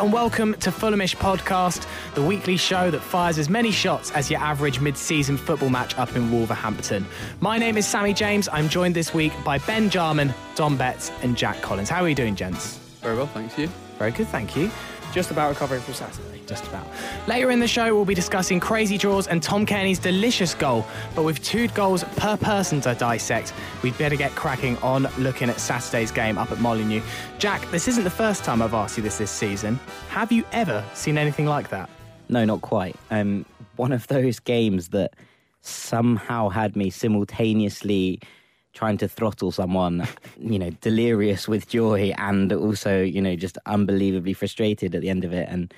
and welcome to Fulhamish Podcast, the weekly show that fires as many shots as your average mid season football match up in Wolverhampton. My name is Sammy James. I'm joined this week by Ben Jarman, Dom Betts, and Jack Collins. How are you doing, gents? Very well, thanks you. Very good, thank you. Just about recovering from Saturday. Just about. Later in the show, we'll be discussing crazy draws and Tom Cairney's delicious goal. But with two goals per person to dissect, we'd better get cracking on looking at Saturday's game up at Molineux. Jack, this isn't the first time I've asked you this this season. Have you ever seen anything like that? No, not quite. Um, one of those games that somehow had me simultaneously trying to throttle someone, you know, delirious with joy and also, you know, just unbelievably frustrated at the end of it. And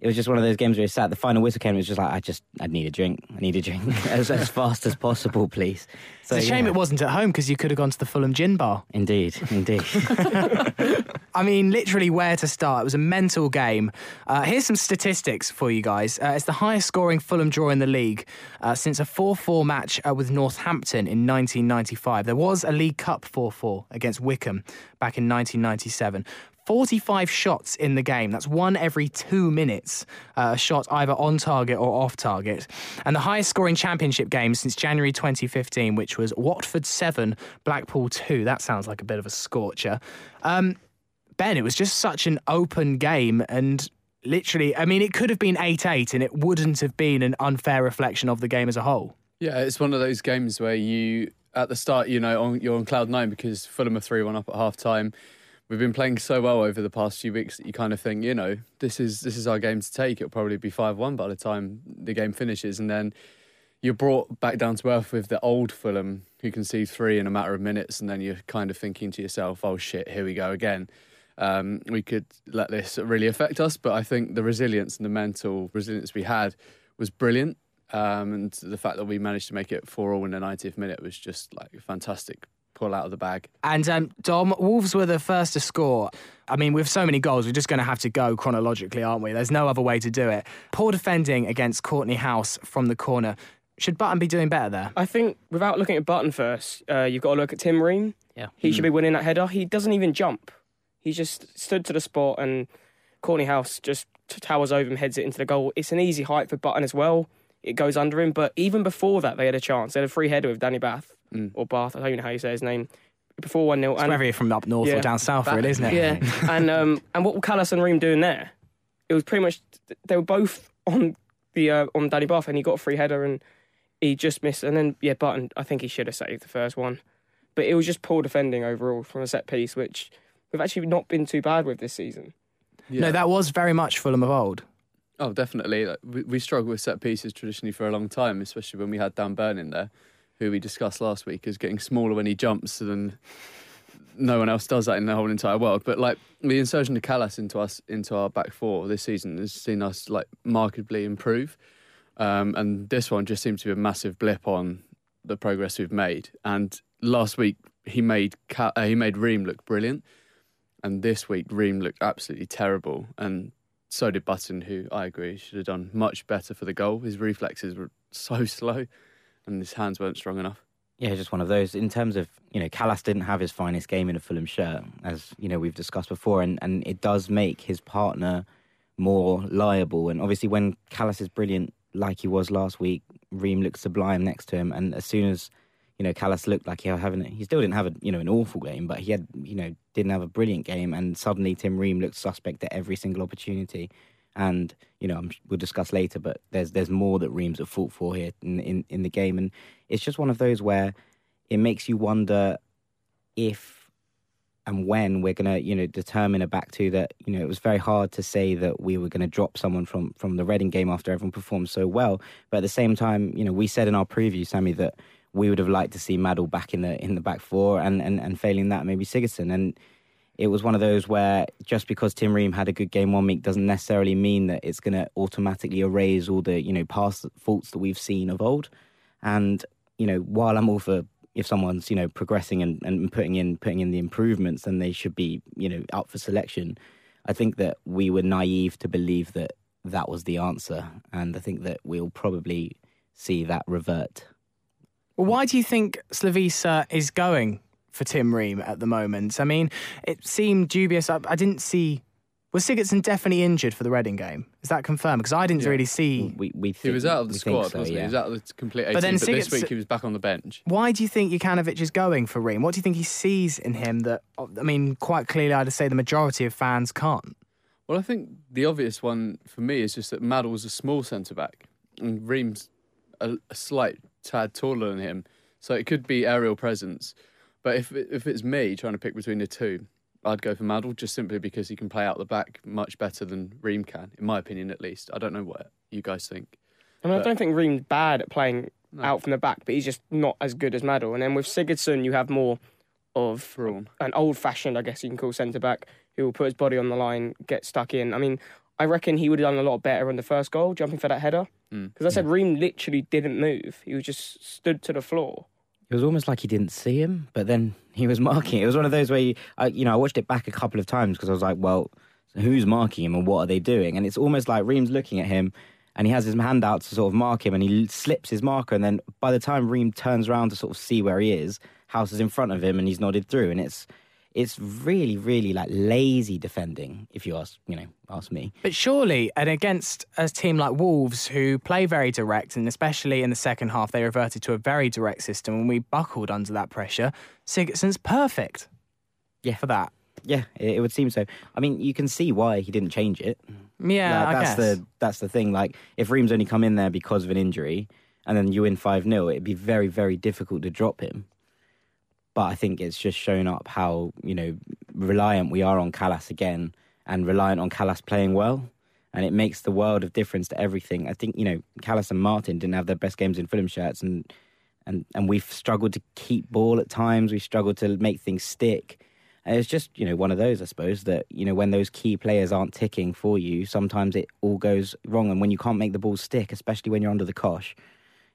it was just one of those games where it sat, the final whistle came, it was just like, I just, I need a drink. I need a drink as, as fast as possible, please. So, it's a shame yeah. it wasn't at home because you could have gone to the Fulham Gin Bar. Indeed, indeed. I mean, literally where to start. It was a mental game. Uh, here's some statistics for you guys. Uh, it's the highest scoring Fulham draw in the league uh, since a 4 4 match uh, with Northampton in 1995. There was a League Cup 4 4 against Wycombe back in 1997. 45 shots in the game. That's one every two minutes. Uh, a shot either on target or off target. And the highest scoring championship game since January 2015, which was Watford 7, Blackpool 2. That sounds like a bit of a scorcher. Um, Ben, it was just such an open game and literally, I mean, it could have been 8 8 and it wouldn't have been an unfair reflection of the game as a whole. Yeah, it's one of those games where you, at the start, you know, on, you're on cloud nine because Fulham are 3 1 up at half time. We've been playing so well over the past few weeks that you kind of think, you know, this is this is our game to take. It'll probably be 5 1 by the time the game finishes. And then you're brought back down to earth with the old Fulham who can see three in a matter of minutes. And then you're kind of thinking to yourself, oh shit, here we go again. Um, we could let this really affect us. But I think the resilience and the mental resilience we had was brilliant. Um, and the fact that we managed to make it 4 all in the 90th minute was just like fantastic pull out of the bag. And um, Dom, Wolves were the first to score. I mean, with so many goals, we're just going to have to go chronologically, aren't we? There's no other way to do it. Poor defending against Kortney Hause from the corner. Should Button be doing better there? I think without looking at Button first, uh, you've got to look at Tim Ream. Yeah. He should be winning that header. He doesn't even jump. He just stood to the spot and Kortney Hause just t- towers over him, heads it into the goal. It's an easy height for Button as well. It goes under him. But even before that, they had a chance. They had a free header with Danny Batth Mm. or Batth. I don't even know how you say his name. Before 1 0. It's whether you're from up north or down south, really, isn't it? Yeah, and um, and what were Kalas and Ream doing there? It was pretty much they were both on the uh, on Danny Buff, and he got a free header, and he just missed. And then yeah, Button, I think he should have saved the first one, but it was just poor defending overall from a set piece, which we've actually not been too bad with this season. Yeah. No, that was very much Fulham of old. Oh, definitely. Like, we, we struggled with set pieces traditionally for a long time, especially when we had Dan Burn in there, who we discussed last week as getting smaller when he jumps and no one else does that in the whole entire world. But like the insertion of Kalas into us into our back four this season has seen us like markedly improve. Um, and this one just seems to be a massive blip on the progress we've made. And last week he made Ca- uh, he made Ream look brilliant, and this week Ream looked absolutely terrible. And so did Button, who I agree should have done much better for the goal. His reflexes were so slow, and his hands weren't strong enough. Yeah, just one of those. In terms of, you know, Kalas didn't have his finest game in a Fulham shirt, as, you know, we've discussed before, and, and it does make his partner more liable. And obviously, when Kalas is brilliant, like he was last week, Ream looks sublime next to him. And as soon as, you know, Kalas looked like he was having, he still didn't have a, you know, an awful game, but he had, you know, didn't have a brilliant game. And suddenly Tim Ream looked suspect at every single opportunity. And you know, we'll discuss later, but there's there's more that Reams have fought for here in, in in the game, and it's just one of those where it makes you wonder if and when we're gonna you know determine a back two that you know it was very hard to say that we were to drop someone from from the Reading game after everyone performed so well, but at the same time, you know, we said in our preview, Sammy, that we would have liked to see Madl back in the in the back four, and and and failing that, maybe Sigurdsson and it was one of those where just because Tim Ream had a good game one week doesn't necessarily mean that it's going to automatically erase all the you know past faults that we've seen of old. And you know, while I'm all for if someone's you know progressing and, and putting in putting in the improvements, then they should be you know up for selection. I think that we were naive to believe that that was the answer, and I think that we'll probably see that revert. Why do you think Slavisa is going for Tim Ream at the moment? I mean, it seemed dubious. I, I didn't see Was Sigurdsson definitely injured for the Reading game? Is that confirmed? Because I didn't Yeah. really see. We, we He was out of the squad, so, wasn't yeah. he? He was out of the complete 18, But but, then this week he was back on the bench. Why do you think Jokanovic is going for Ream? What do you think he sees in him that, I mean, quite clearly, I'd say the majority of fans can't? Well, I think the obvious one for me is just that Madl's a small centre back and Ream's a, a slight tad taller than him. So it could be aerial presence. But if if it's me trying to pick between the two, I'd go for Madl just simply because he can play out the back much better than Ream can, in my opinion at least. I don't know what you guys think. I mean, I don't think Ream's bad at playing No. out from the back, but he's just not as good as Madl. And then with Sigurdsson, you have more of an old-fashioned, I guess you can call centre back, who will put his body on the line, get stuck in. I mean, I reckon he would have done a lot better on the first goal, jumping for that header. Mm. Because I said Ream literally didn't move; he was just stood to the floor. It was almost like he didn't see him, but then he was marking. It was one of those where you, I, you know, I watched it back a couple of times because I was like, well, who's marking him and what are they doing? And it's almost like Ream's looking at him and he has his hand out to sort of mark him and he slips his marker. And then by the time Ream turns around to sort of see where he is, Hause is in front of him and he's nodded through. And it's, it's really, really like lazy defending, if you ask, you know, ask me. But surely, and against a team like Wolves, who play very direct, and especially in the second half, they reverted to a very direct system, and we buckled under that pressure. Sigurdsson's perfect. Yeah. for that. Yeah, it, it would seem so. I mean, you can see why he didn't change it. Yeah, Like, that's the that's the thing. Like if Ream's only come in there because of an injury and then you win five 0 it'd be very very difficult to drop him. But I think it's just shown up how you know reliant we are on Kalas again and reliant on Kalas playing well, and it makes the world of difference to everything. I think you know Kalas and Martin didn't have their best games in Fulham shirts, and and and we've struggled to keep ball at times. We've struggled to make things stick. And it's just, you know, one of those, I suppose, that, you know, when those key players aren't ticking for you, sometimes it all goes wrong. And when you can't make the ball stick, especially when you're under the cosh,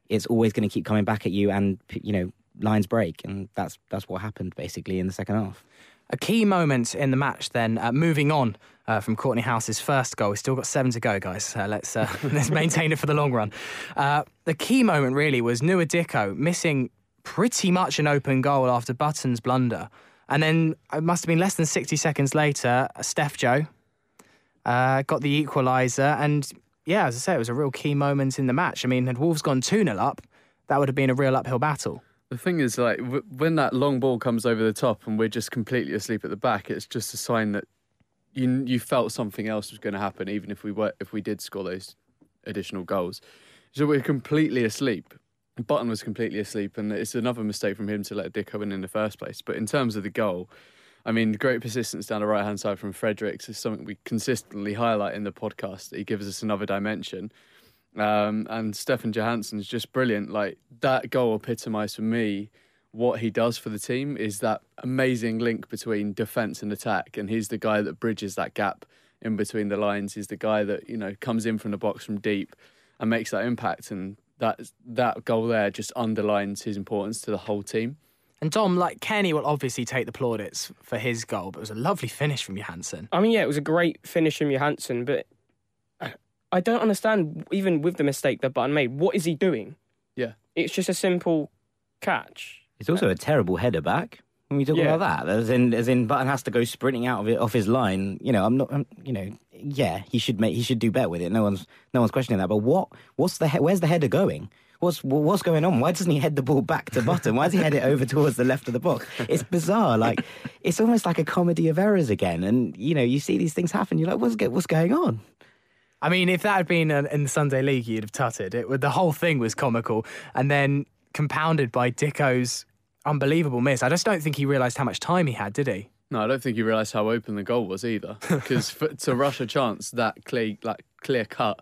it's always going to keep coming back at you and, you know, lines break. And that's that's what happened basically in the second half. A key moment in the match, then, uh, moving on uh, from Kortney Hause's first goal. We've still got seven to go, guys. Uh, let's uh, let's maintain it for the long run. Uh, the key moment really was Nouha Dicko missing pretty much an open goal after Button's blunder, and then it must have been less than sixty seconds later, Steph Joe uh, got the equaliser, and yeah, as I say, it was a real key moment in the match. I mean, had Wolves gone two 0 up, that would have been a real uphill battle. The thing is, like, w- when that long ball comes over the top and we're just completely asleep at the back, it's just a sign that you you felt something else was going to happen, even if we were if we did score those additional goals. So we're completely asleep. Button was completely asleep, and it's another mistake from him to let Dicko in in the first place. But in terms of the goal, I mean, great persistence down the right hand side from Fredericks is something we consistently highlight in the podcast. He gives us another dimension. Um, and Stefan Johansen's just brilliant. Like that goal epitomised for me what he does for the team is that amazing link between defence and attack. And he's the guy that bridges that gap in between the lines. He's the guy that, you know, comes in from the box from deep and makes that impact. And that that goal there just underlines his importance to the whole team. And Dom, like Cairney, will obviously take the plaudits for his goal, but it was a lovely finish from Johansen. I mean, yeah, it was a great finish from Johansen, but I- I don't understand, even with the mistake that Button made, what is he doing? Yeah. It's just a simple catch. It's also a terrible header back. When we talk Yeah. about that, as in, as in, Button has to go sprinting out of it off his line. You know, I'm not. I'm, you know, yeah, he should make. He should do better with it. No one's, no one's questioning that. But what, what's the, he- where's the header going? What's, what's going on? Why doesn't he head the ball back to Button? Why does he head it over towards the left of the box? It's bizarre. Like, it's almost like a comedy of errors again. And you know, you see these things happen. You're like, what's, what's going on? I mean, if that had been uh, in the Sunday League, you'd have tutted. It, the whole thing was comical, and then compounded by Dicko's unbelievable miss. I just don't think he realised how much time he had, did he? No, I don't think he realised how open the goal was either. Because to rush a chance that clear, like clear cut,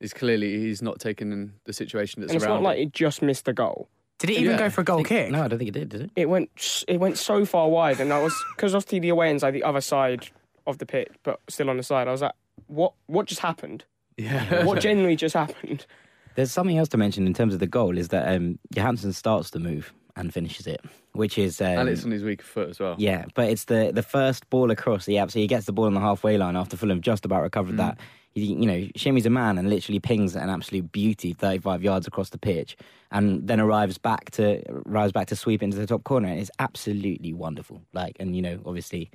is clearly he's not taking in the situation that's And it's around. not like him. it just missed the goal. Did it even Yeah. go for a goal kick? No, I don't think it did. Did it? It went. It went so far wide, and I was because obviously the away end's like the other side of the pitch, but still on the side. I was like, what what just happened? yeah. What generally just happened? There's something else to mention in terms of the goal is that um, Johansen starts the move and finishes it, which is um, and it's on his weak foot as well. Yeah, but it's the the first ball across. the app. So He gets the ball on the halfway line after Fulham just about recovered that. He, you know, Shimi's a man and literally pings an absolute beauty, 35 yards across the pitch, and then arrives back to arrives back to sweep into the top corner. And it's absolutely wonderful. Like, and you know, obviously,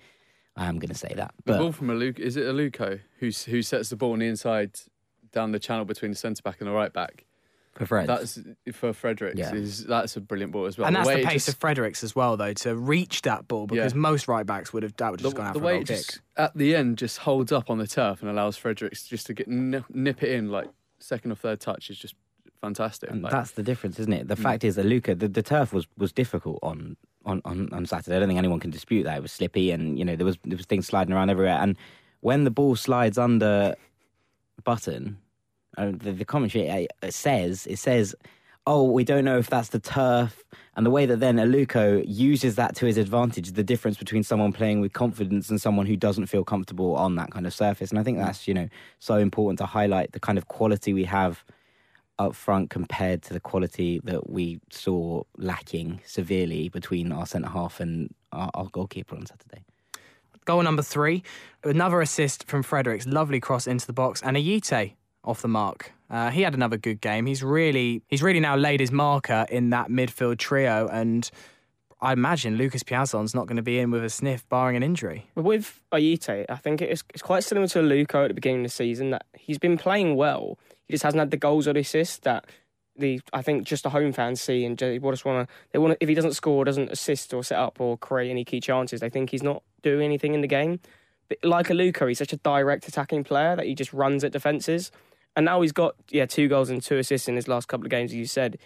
I am going to say that. The ball from Aluko, is it Aluko who's, who sets the ball on the inside down the channel between the centre back and the right back? for Fred, That's for Fredericks. Yeah. Is, that's a brilliant ball as well. and that's the pace just- of Fredericks as well, though, to reach that ball because Yeah. most right backs would have that would have the, just gone out the for way goal it kick. just at the end just holds up on the turf and allows Fredericks just to get nip, nip it in like second or third touch is just fantastic. And Like, that's the difference, isn't it? The Mm. fact is that Luca, the, the turf was, was difficult on, on, on, on Saturday. I don't think anyone can dispute that. It was slippy and, you know, there was there was things sliding around everywhere. And when the ball slides under Button, uh, the, the commentary uh, it says, it says, oh, we don't know if that's the turf. And the way that then Aluko uses that to his advantage, the difference between someone playing with confidence and someone who doesn't feel comfortable on that kind of surface. And I think that's, you know, so important to highlight the kind of quality we have up front compared to the quality that we saw lacking severely between our centre half and our, our goalkeeper on Saturday. Goal number three, another assist from Fredericks, lovely cross into the box, and Ayite off the mark. Uh, he had another good game. He's really he's really now laid his marker in that midfield trio, and I imagine Lucas Piazon's not going to be in with a sniff, barring an injury. With Ayite, I think it's, it's quite similar to Luco at the beginning of the season. That he's been playing well. He just hasn't had the goals or the assists that the I think just the home fans see and they just want to. They want if he doesn't score, doesn't assist or set up or create any key chances, they think he's not doing anything in the game. But like a Luca, he's such a direct attacking player that he just runs at defences. And now he's got yeah two goals and two assists in his last couple of games. As you said,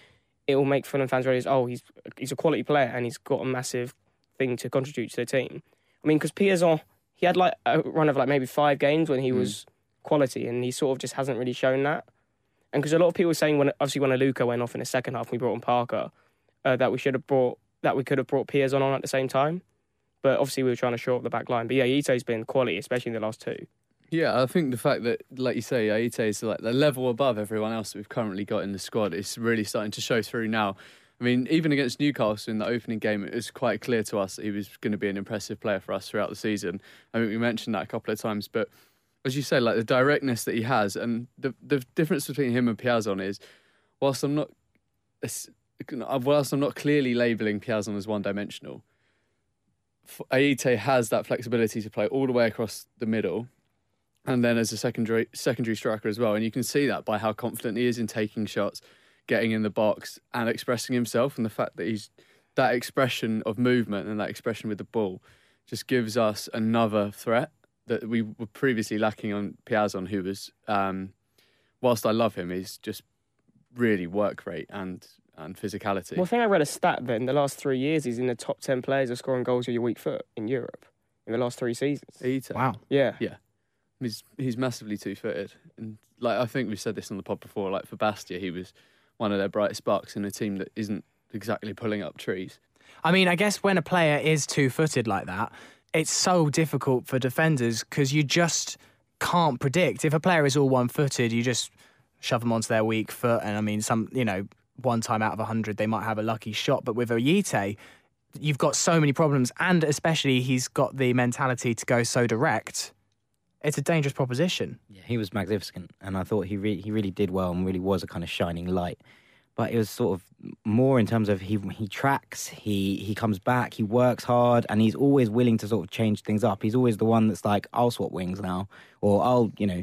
it will make Fulham fans realize oh he's he's a quality player and he's got a massive thing to contribute to the team. I mean, because Piazon, he had like a run of like maybe five games when he Hmm. was quality, and he sort of just hasn't really shown that. And because a lot of people were saying when obviously when Aluko went off in the second half, we brought on Parker, uh, that we should have brought that we could have brought Piazon on at the same time. But obviously we were trying to shore up the back line. But yeah, Ito's been quality, especially in the last two. Yeah, I think the fact that, like you say, Ayite is like the level above everyone else that we've currently got in the squad is really starting to show through now. I mean, even against Newcastle in the opening game, it was quite clear to us that he was going to be an impressive player for us throughout the season. I mean, we mentioned that a couple of times, but as you say, like the directness that he has, and the the difference between him and Piazon is, whilst I'm not, whilst I'm not clearly labelling Piazon as one-dimensional, Ayite has that flexibility to play all the way across the middle and then as a secondary secondary striker as well. And you can see that by how confident he is in taking shots, getting in the box, and expressing himself. And the fact that he's that expression of movement and that expression with the ball just gives us another threat that we were previously lacking on Piazon, who was, um, whilst I love him, he's just really work rate and and physicality. Well, I think I read a stat that in the last three years, he's in the top ten players of scoring goals with your weak foot in Europe in the last three seasons. Ayite. Wow. Yeah. Yeah, He's he's massively two footed, and like I think we've said this on the pod before. Like for Bastia, he was one of their brightest sparks in a team that isn't exactly pulling up trees. I mean, I guess when a player is two footed like that, it's so difficult for defenders because you just can't predict. If a player is all one footed, you just shove them onto their weak foot. And I mean, some, you know, one time out of a 100, they might have a lucky shot. But with Ayite, you've got so many problems. And especially, he's got the mentality to go so direct. It's a dangerous proposition. Yeah, he was magnificent, and I thought he re- he really did well and really was a kind of shining light. But it was sort of more in terms of he he tracks, he he comes back, he works hard, and he's always willing to sort of change things up. He's always the one that's like, I'll swap wings now, or I'll you know.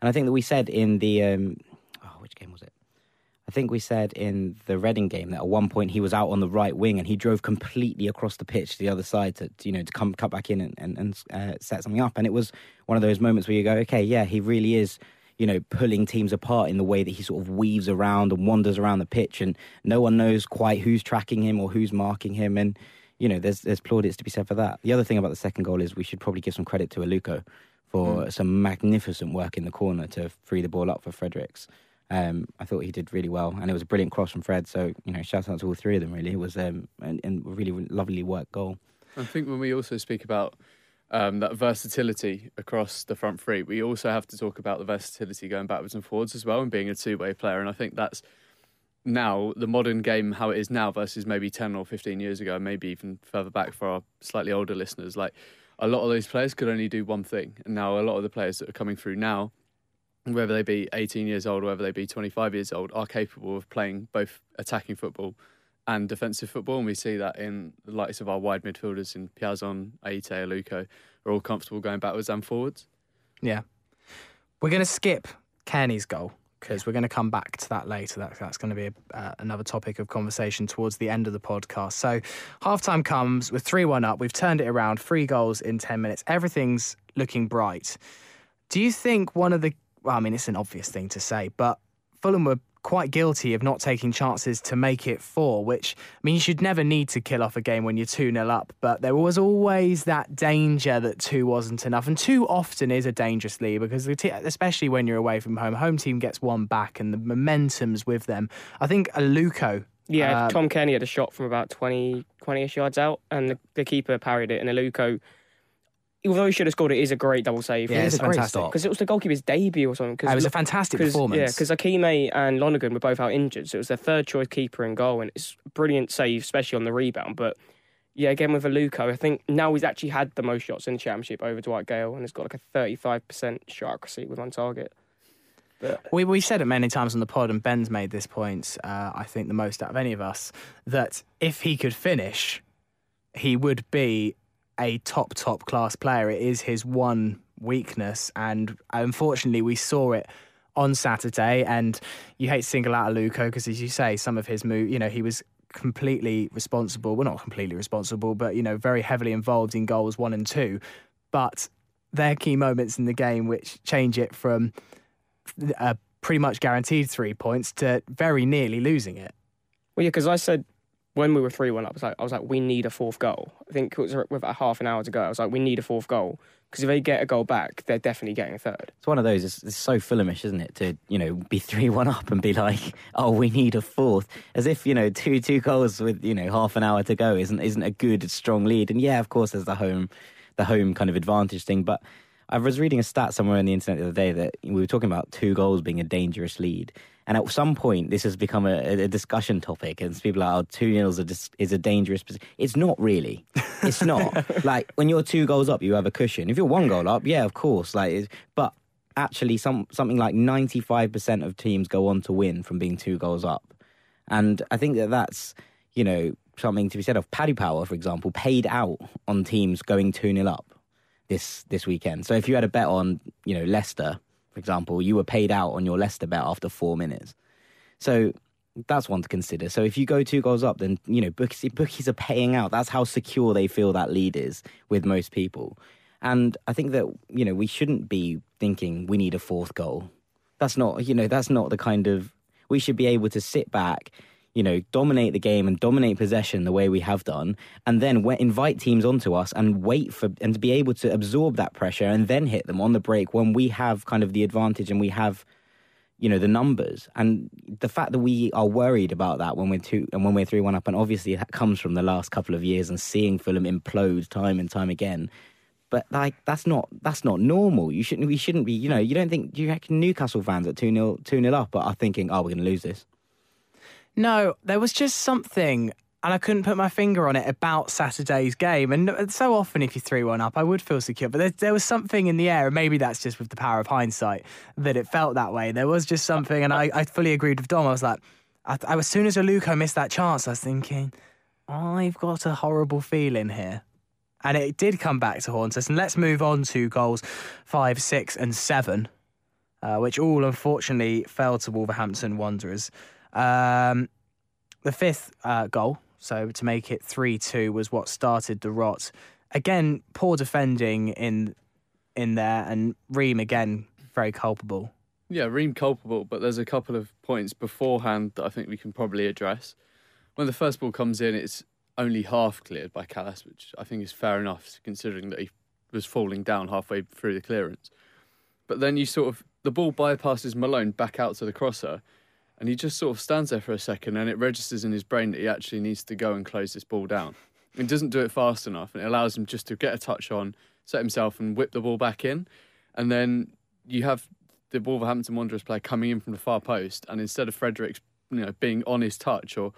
And I think that we said in the um, oh, which game was it? I think we said in the Reading game that at one point he was out on the right wing and he drove completely across the pitch to the other side to, you know to come cut back in and and, and uh, set something up. And it was one of those moments where you go, okay, yeah, he really is, you know, pulling teams apart in the way that he sort of weaves around and wanders around the pitch, and no one knows quite who's tracking him or who's marking him. And you know, there's there's plaudits to be said for that. The other thing about the second goal is we should probably give some credit to Aluko for some magnificent work in the corner to free the ball up for Fredericks. Um, I thought he did really well, and it was a brilliant cross from Fred. So you know, shout out to all three of them. Really, it was um, and, and a really lovely work goal. I think when we also speak about um, that versatility across the front three, we also have to talk about the versatility going backwards and forwards as well, and being a two-way player. And I think that's now the modern game, how it is now versus maybe ten or fifteen years ago, maybe even further back for our slightly older listeners. Like a lot of those players could only do one thing, and now a lot of the players that are coming through now whether they be 18 years old whether they be 25 years old, are capable of playing both attacking football and defensive football. And we see that in the likes of our wide midfielders in Piazon, Ayite, Aluko, are all comfortable going backwards and forwards. Yeah. We're going to skip Cairney's goal because we're going to come back to that later. That, that's going to be a, uh, another topic of conversation towards the end of the podcast. So, halftime comes with 3 1 up. We've turned it around, three goals in 10 minutes. Everything's looking bright. Do you think one of the, well, I mean, it's an obvious thing to say, but Fulham were quite guilty of not taking chances to make it four, which, I mean, you should never need to kill off a game when you're 2 0 up, but there was always that danger that two wasn't enough. And two often is a dangerous lead because, the t- especially when you're away from home, home team gets one back and the momentum's with them. I think Aluko. Yeah, uh, Tom Cairney had a shot from about 20, 20-ish yards out, and the, the keeper parried it, and Aluko, although he should have scored it, is a great double save. Yeah, it's a fantastic. stop. because it was the goalkeeper's debut or something. Cause It was a fantastic performance. Yeah, because Ikeme and Lonergan were both out injured, so it was their third choice keeper in goal, and it's a brilliant save, especially on the rebound. But yeah, again with Aluko, I think now he's actually had the most shots in the championship over Dwight Gayle, and he's got like a thirty-five percent shot accuracy with on target. But We we said it many times on the pod, and Ben's made this point. Uh, I think the most out of any of us that if he could finish, he would be a top top class player. It is his one weakness, and unfortunately, we saw it on Saturday. And you hate single out Aluko because, as you say, some of his move, you know, he was completely responsible. Well, not completely responsible, but you know, very heavily involved in goals one and two. But they're key moments in the game which change it from a pretty much guaranteed three points to very nearly losing it. well, yeah, because I said when we were three one up, I was like, I was like, we need a fourth goal. I think it was with about half an hour to go. I was like, we need a fourth goal because if they get a goal back, they're definitely getting a third. It's one of those. It's, it's so Fulhamish, isn't it? To you know be three one up and be like, oh, we need a fourth, as if you know two two goals with you know half an hour to go isn't isn't a good strong lead. And yeah, of course, there's the home, the home kind of advantage thing. But I was reading a stat somewhere on the internet the other day that we were talking about two goals being a dangerous lead. And at some point, this has become a, a discussion topic, and people are like, "Oh, two nils is a, is a dangerous." Position. It's not really. It's not. like when you're two goals up, you have a cushion. If you're one goal up, yeah, of course. Like, but actually, some something like ninety five percent of teams go on to win from being two goals up, and I think that that's you know something to be said of. Paddy Power, for example, paid out on teams going two 0 up this this weekend. So if you had a bet on you know Leicester, for example, you were paid out on your Leicester bet after four minutes. So that's one to consider. So if you go two goals up, then you know bookies, bookies are paying out. That's how secure they feel that lead is with most people. And I think that you know we shouldn't be thinking we need a fourth goal. That's not you know that's not the kind of we should be able to sit back you know, dominate the game and dominate possession the way we have done, and then we- invite teams onto us and wait for and to be able to absorb that pressure and then hit them on the break when we have kind of the advantage and we have, you know, the numbers. And the fact that we are worried about that when we're two and when we're three one up, and obviously that comes from the last couple of years and seeing Fulham implode time and time again. But like that's not that's not normal. You shouldn't we shouldn't be. You know, you don't think you reckon Newcastle fans at two 0 two 0 up are thinking, oh, we're going to lose this. No, there was just something, and I couldn't put my finger on it about Saturday's game. And so often, if you 3 1 up, I would feel secure. But there, there was something in the air, and maybe that's just with the power of hindsight, that it felt that way. There was just something, and I, I fully agreed with Dom. I was like, I, I, as soon as Aluko missed that chance, I was thinking, I've got a horrible feeling here. And it did come back to haunt us. And let's move on to goals five, six, and seven, uh, which all unfortunately fell to Wolverhampton Wanderers. Um, the fifth uh, goal, so to make it 3 2, was what started the rot. Again, poor defending in in there, and Ream again, very culpable. Yeah, Ream culpable, but there's a couple of points beforehand that I think we can probably address. When the first ball comes in, it's only half cleared by Kalas, which I think is fair enough considering that he was falling down halfway through the clearance. But then you sort of, the ball bypasses Malone back out to the crosser, and he just sort of stands there for a second, and it registers in his brain that he actually needs to go and close this ball down. He doesn't do it fast enough, and it allows him just to get a touch on, set himself, and whip the ball back in. And then you have the Wolverhampton Wanderers player coming in from the far post, and instead of Fredericks, you know, being on his touch or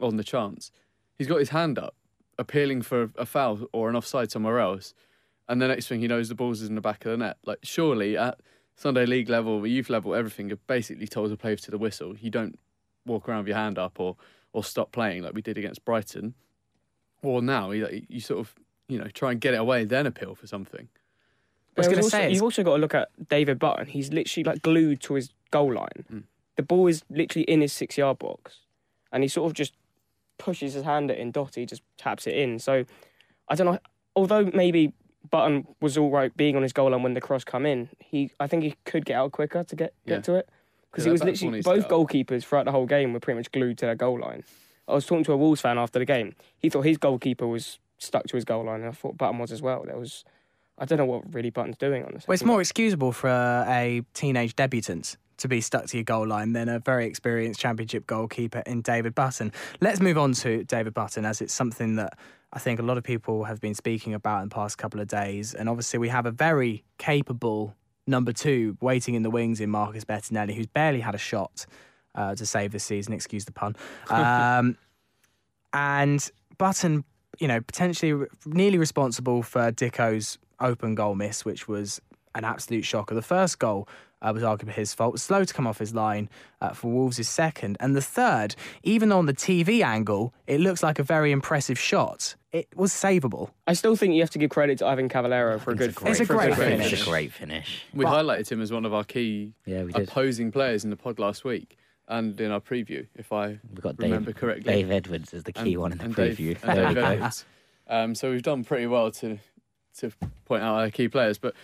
on the chance, he's got his hand up, appealing for a foul or an offside somewhere else. And the next thing he knows, the ball's in the back of the net. Like, surely at Sunday league level, the youth level, everything, you're basically told to play to the whistle. You don't walk around with your hand up or, or stop playing like we did against Brighton. Or now, you, you sort of you know, try and get it away, then appeal for something. I was gonna say, you've also got to look at David Button. He's literally like glued to his goal line. Mm. The ball is literally in his six yard box, and he sort of just pushes his hand at in. Doherty just taps it in. So I don't know. Although maybe Button was all right being on his goal line when the cross come in, he I think he could get out quicker to get Yeah. get to it because Yeah, he was literally both goalkeepers throughout the whole game were pretty much glued to their goal line. I was talking to a Wolves fan after the game. He thought his goalkeeper was stuck to his goal line, and I thought Button was as well. There was. I don't know what really Button's doing on this. Well, it's more excusable for a, a teenage debutant to be stuck to your goal line than a very experienced championship goalkeeper in David Button. Let's move on to David Button as it's something that I think a lot of people have been speaking about in the past couple of days. And obviously, we have a very capable number two waiting in the wings in Marcus Bettinelli, who's barely had a shot uh, to save this season. Excuse the pun. Um, and Button, you know, potentially re- nearly responsible for Dicko's open goal miss, which was an absolute shocker. The first goal uh, was arguably his fault. was Slow to come off his line uh, for Wolves' second. And the third, even on the TV angle, it looks like a very impressive shot. It was savable. I still think you have to give credit to Ivan Cavaleiro for a good. It's a for great good finish. It's a great finish. We Well- highlighted him as one of our key Yeah, opposing players in the pod last week and in our preview, if I We've got remember Dave, correctly. Dave Edwards is the key And- one in the and preview. Dave, and There Dave we go. Edwards. Um, so we've done pretty well to to point out our key players, but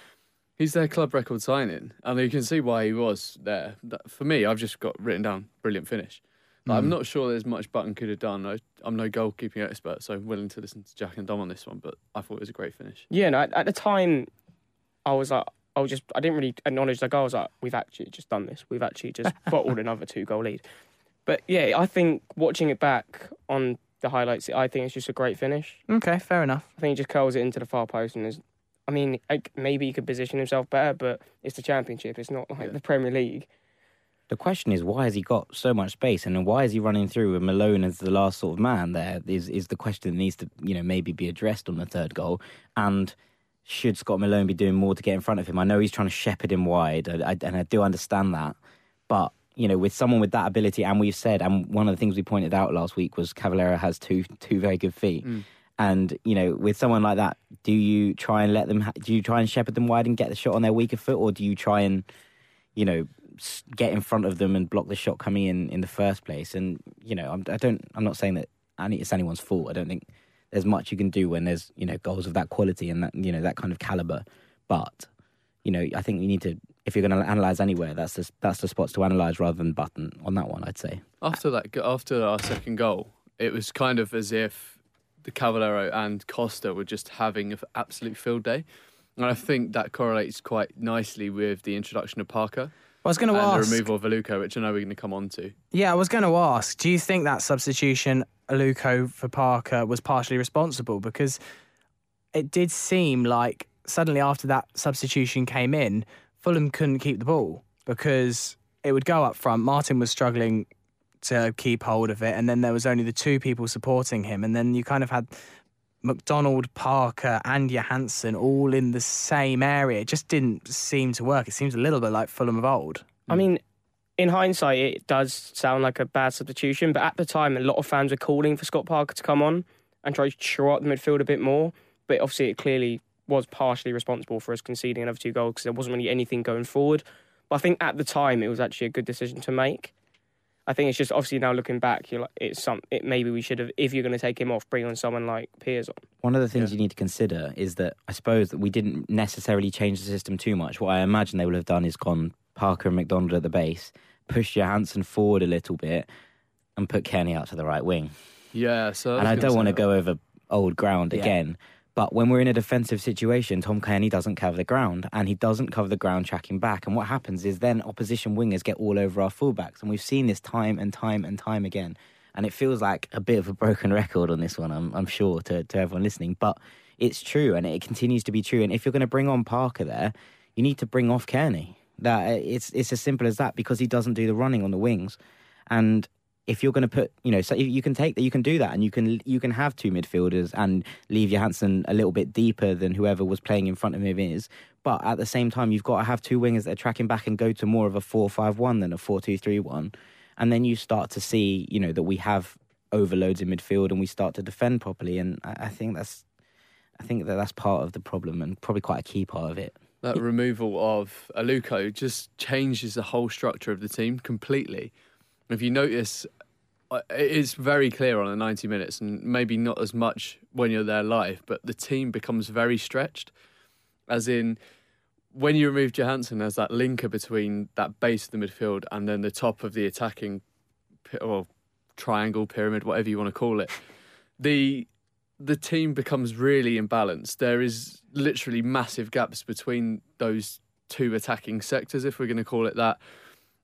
he's their club record signing, and you can see why he was there. That, for me, I've just got written down brilliant finish. Like, Mm. I'm not sure there's much Button could have done. I, I'm no goalkeeping expert, so I'm willing to listen to Jack and Dom on this one, but I thought it was a great finish. Yeah, no, at, at the time, I was like, I was just, I didn't really acknowledge the goal. I was like, we've actually just done this. We've actually just bottled another two goal lead. But yeah, I think watching it back on the highlights, I think it's just a great finish. Okay, fair enough. I think he just curls it into the far post and is. I mean, like, maybe he could position himself better, but it's the championship. It's not like Yeah. the Premier League. The question is, why has he got so much space, and then why is he running through with Malone as the last sort of man? There is is the question that needs to, you know, maybe be addressed on the third goal. And should Scott Malone be doing more to get in front of him? I know he's trying to shepherd him wide, I, I, and I do understand that. But you know, with someone with that ability, and we've said, and one of the things we pointed out last week was Cavaleiro has two two very good feet. Mm. And you know, with someone like that, do you try and let them? Ha- do you try and shepherd them wide and get the shot on their weaker foot, or do you try and, you know, get in front of them and block the shot coming in in the first place? And you know, I'm, I don't. I'm not saying that it's anyone's fault. I don't think there's much you can do when there's you know goals of that quality and that you know that kind of caliber. But you know, I think you need to. If you're going to analyze anywhere, that's the that's the spots to analyze rather than button on that one. I'd say. After that, after our second goal, it was kind of as if the Cavaleiro and Costa were just having an absolute field day. And I think that correlates quite nicely with the introduction of Parker I was going and to the removal of Veluco, which I know we're going to come on to. Yeah, I was going to ask. Do you think that substitution, Aluko for Parker, was partially responsible? Because it did seem like suddenly after that substitution came in, Fulham couldn't keep the ball because it would go up front. Martin was struggling to keep hold of it, and then there was only the two people supporting him, and then you kind of had McDonald, Parker, and Johansen all in the same area. It just didn't seem to work. It seems a little bit like Fulham of old. I mean, in hindsight, it does sound like a bad substitution, but at the time, a lot of fans were calling for Scott Parker to come on and try to shore up the midfield a bit more. But obviously, it clearly was partially responsible for us conceding another two goals because there wasn't really anything going forward. But I think at the time, it was actually a good decision to make. I think it's just obviously now looking back, you're like, it's some. It maybe we should have, if you're going to take him off, bring on someone like Piazon. One of the things Yeah. you need to consider is that I suppose that we didn't necessarily change the system too much. What I imagine they will have done is gone Parker and McDonald at the base, push Johansen forward a little bit, and put Cairney out to the right wing. Yeah, so and I don't want to go over old ground Yeah. again. But when we're in a defensive situation, Tom Cairney doesn't cover the ground, and he doesn't cover the ground tracking back. And what happens is then opposition wingers get all over our fullbacks, and we've seen this time and time and time again. And it feels like a bit of a broken record on this one, I'm, I'm sure, to, to everyone listening. But it's true, and it continues to be true. And if you're going to bring on Parker there, you need to bring off Cairney. That it's it's as simple as that because he doesn't do the running on the wings, and if you're going to put, you know, so you can take that, you can do that, and you can you can have two midfielders and leave Johansen a little bit deeper than whoever was playing in front of him is. But at the same time, you've got to have two wingers that are tracking back and go to more of a four-five-one than a four-two-three-one, and then you start to see, you know, that we have overloads in midfield and we start to defend properly. And I I think that's I think that that's part of the problem and probably quite a key part of it. That removal of Aluko just changes the whole structure of the team completely. If you notice, it is very clear on the 90 minutes, and maybe not as much when you're there live, but the team becomes very stretched. As in, when you remove Johansen as that linker between that base of the midfield and then the top of the attacking or triangle pyramid, whatever you want to call it, the the team becomes really imbalanced. There is literally massive gaps between those two attacking sectors, if we're going to call it that.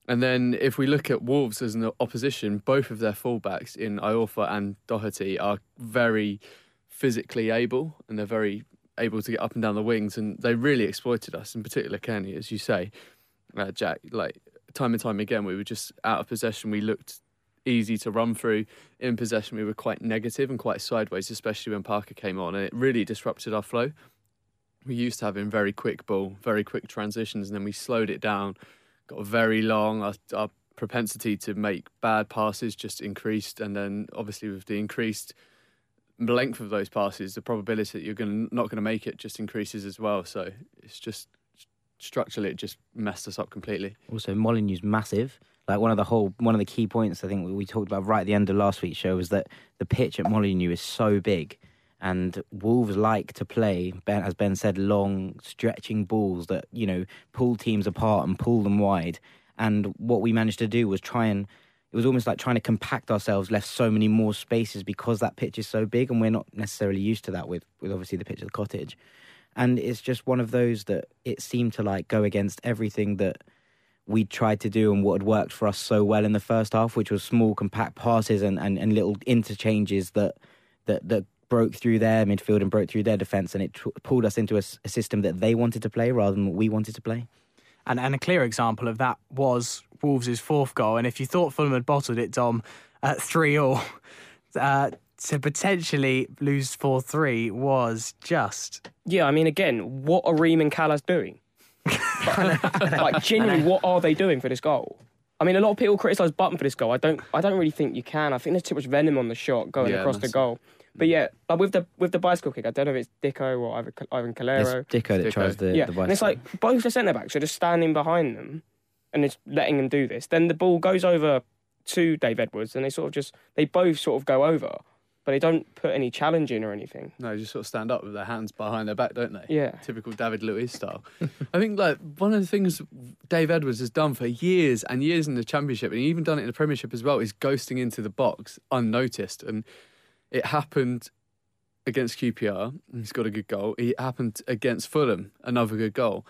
And then if we look at Wolves as an opposition, both of their fullbacks in Iorfa and Doherty are very physically able and they're very able to get up and down the wings and they really exploited us, in particular Cairney, as you say, uh, Jack. Like time and time again, we were just out of possession. We looked easy to run through. In possession, we were quite negative and quite sideways, especially when Parker came on, and it really disrupted our flow. We used to having very quick ball, very quick transitions, and then we slowed it down, got very long. Our, our propensity to make bad passes just increased, and then obviously with the increased length of those passes, the probability that you're going not going to make it just increases as well. So it's just structurally, it just messed us up completely. Also, Molineux's massive. Like one of the whole, one of the key points I think we talked about right at the end of last week's show was that the pitch at Molyneux is so big, and Wolves like to play, ben, as Ben said, long stretching balls that you know pull teams apart and pull them wide. And what we managed to do was try and it was almost like trying to compact ourselves, left so many more spaces because that pitch is so big, and we're not necessarily used to that with with obviously the pitch of the cottage. And it's just one of those that it seemed to like go against everything that we tried to do and what had worked for us so well in the first half, which was small, compact passes and, and, and little interchanges that, that that broke through their midfield and broke through their defence, and it t- pulled us into a system that they wanted to play rather than what we wanted to play. And, and a clear example of that was Wolves' fourth goal. And if you thought Fulham had bottled it, Dom, at 3 all, uh, to potentially lose 4 3 was just. Yeah, I mean, again, what are Ream and Kalas doing? like, genuinely, what are they doing for this goal? I mean, a lot of people criticise Button for this goal. I don't. I don't really think you can. I think there's too much venom on the shot going Yeah, across the massive. goal. But yeah, like with the with the bicycle kick, I don't know if it's Dicko or Ivan, Ivan It's Calero. Dicko that Dicko. tries the, yeah, the and it's like both the centre backs are just standing behind them and it's letting them do this. Then the ball goes over to Dave Edwards, and they sort of just they both sort of go over, but they don't put any challenge in or anything. No, they just sort of stand up with their hands behind their back, don't they? Yeah. Typical David Luiz style. I think like one of the things Dave Edwards has done for years and years in the Championship, and he even done it in the Premiership as well, is ghosting into the box unnoticed. And it happened against QPR. He's got a good goal. It happened against Fulham, another good goal.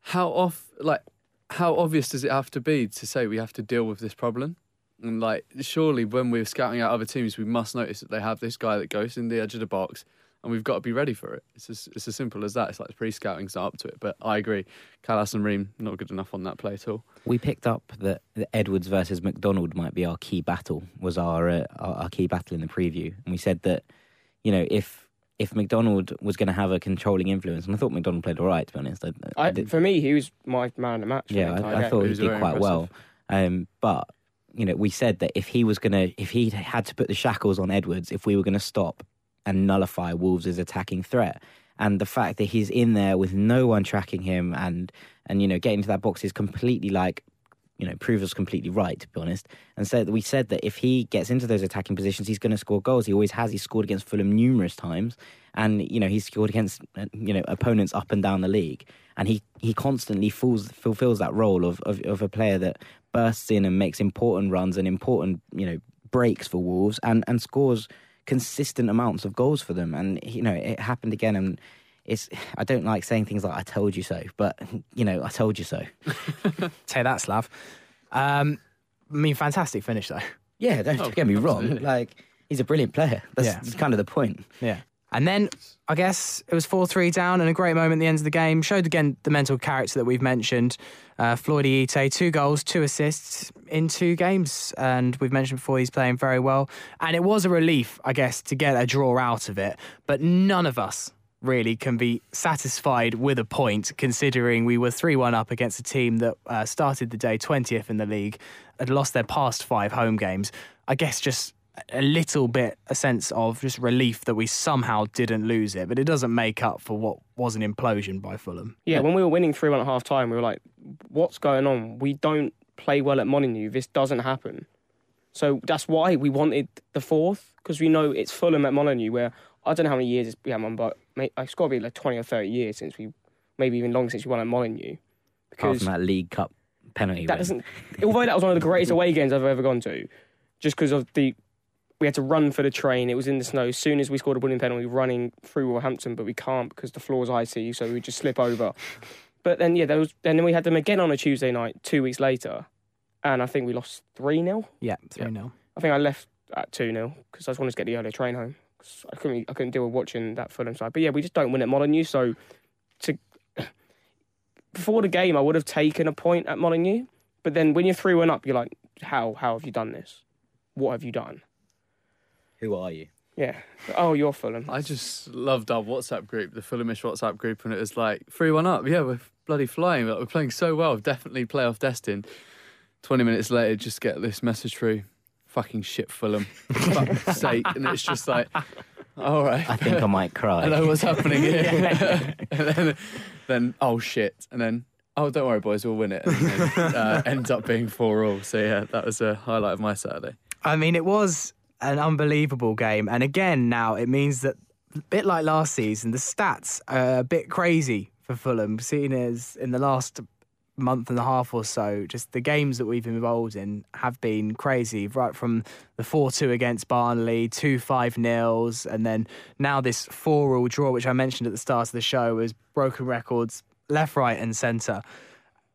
How off like how obvious does it have to be to say we have to deal with this problem? And like, surely when we're scouting out other teams, we must notice that they have this guy that goes in the edge of the box, and we've got to be ready for it. It's as, it's as simple as that. It's like the pre-scouting's not up to it. But I agree, Kalas and Ream not good enough on that play at all. We picked up that that Edwards versus McDonald might be our key battle. Was our, uh, our our key battle in the preview, and we said that you know if if McDonald was going to have a controlling influence, and I thought McDonald played all right to be honest. I, I I, did- for me, he was my man of the match. yeah, I, I thought He he did very quite well. Um, but you know, we said that if he was going to, if he had to put the shackles on Edwards, if we were going to stop and nullify Wolves' attacking threat, and the fact that he's in there with no one tracking him, and and you know, getting to that box is completely like. You know, proves us completely right, to be honest. And so we said that if he gets into those attacking positions, he's going to score goals. He always has. He's scored against Fulham numerous times, and you know he's scored against you know opponents up and down the league. And he he constantly fulfills fulfills that role of, of of a player that bursts in and makes important runs and important you know breaks for Wolves and and scores consistent amounts of goals for them. And you know it happened again. And it's I don't like saying things like "I told you so," but you know I told you so. Say that, Slav. Um, I mean, fantastic finish, though. Yeah, don't Oh, get me wrong. Like he's a brilliant player. That's, Yeah. that's kind of the point. Yeah. And then I guess it was 4 3 down and a great moment at the end of the game. Showed again the mental character that we've mentioned. Uh, Floyd Ayite, two goals, two assists in two games. And we've mentioned before he's playing very well. And it was a relief, I guess, to get a draw out of it. But none of us really can be satisfied with a point considering we were 3 1 up against a team that uh, started the day 20th in the league, had lost their past five home games. I guess just a little bit a sense of just relief that we somehow didn't lose it, but it doesn't make up for what was an implosion by Fulham. Yeah, when we were winning 3 1 at half time, we were like, what's going on? We don't play well at Molineux. This doesn't happen. So that's why we wanted the fourth, because we know it's Fulham at Molineux, where I don't know how many years it's been on, but may- it's got to be like 20 or 30 years since we, maybe even longer since we won at Molineux. Apart Because from that League Cup penalty. that win. doesn't, although that was one of the greatest away games I've ever gone to, just because of the, we had to run for the train. It was in the snow. As soon as we scored a winning penalty, running through Wolverhampton, but we can't because the floor's icy, so we just slip over. But then, yeah, there was, and then we had them again on a Tuesday night, two weeks later, and I think we lost 3 0. Yeah, 3 0. I think I left at 2 0 because I just wanted to get the earlier train home. 'Cause I couldn't, I couldn't deal with watching that Fulham side. But yeah, we just don't win at Molineux. So to before the game, I would have taken a point at Molineux. But then when you're 3 1 up, you're like, how, how have you done this? What have you done? Who are you? Yeah. Oh, you're Fulham. I just loved our WhatsApp group, the Fulhamish WhatsApp group, and it was like three one up. Yeah, we're bloody flying. Like, we're playing so well, definitely playoff destined. Twenty minutes later, just get this message through. Fucking shit, Fulham. Fuck's sake, and it's just like, all right. I think I might cry. I know what's happening here. and then, then, oh shit, and then, oh don't worry, boys, we'll win it. And then, uh, ends up being four all. So yeah, that was a highlight of my Saturday. I mean, it was an unbelievable game. And again, now it means that, a bit like last season, the stats are a bit crazy for Fulham, seeing as in the last month and a half or so, just the games that we've been involved in have been crazy, right from the 4 2 against Barnsley, two 5 nils, and then now this 4 all draw, which I mentioned at the start of the show, has broken records left, right, and centre.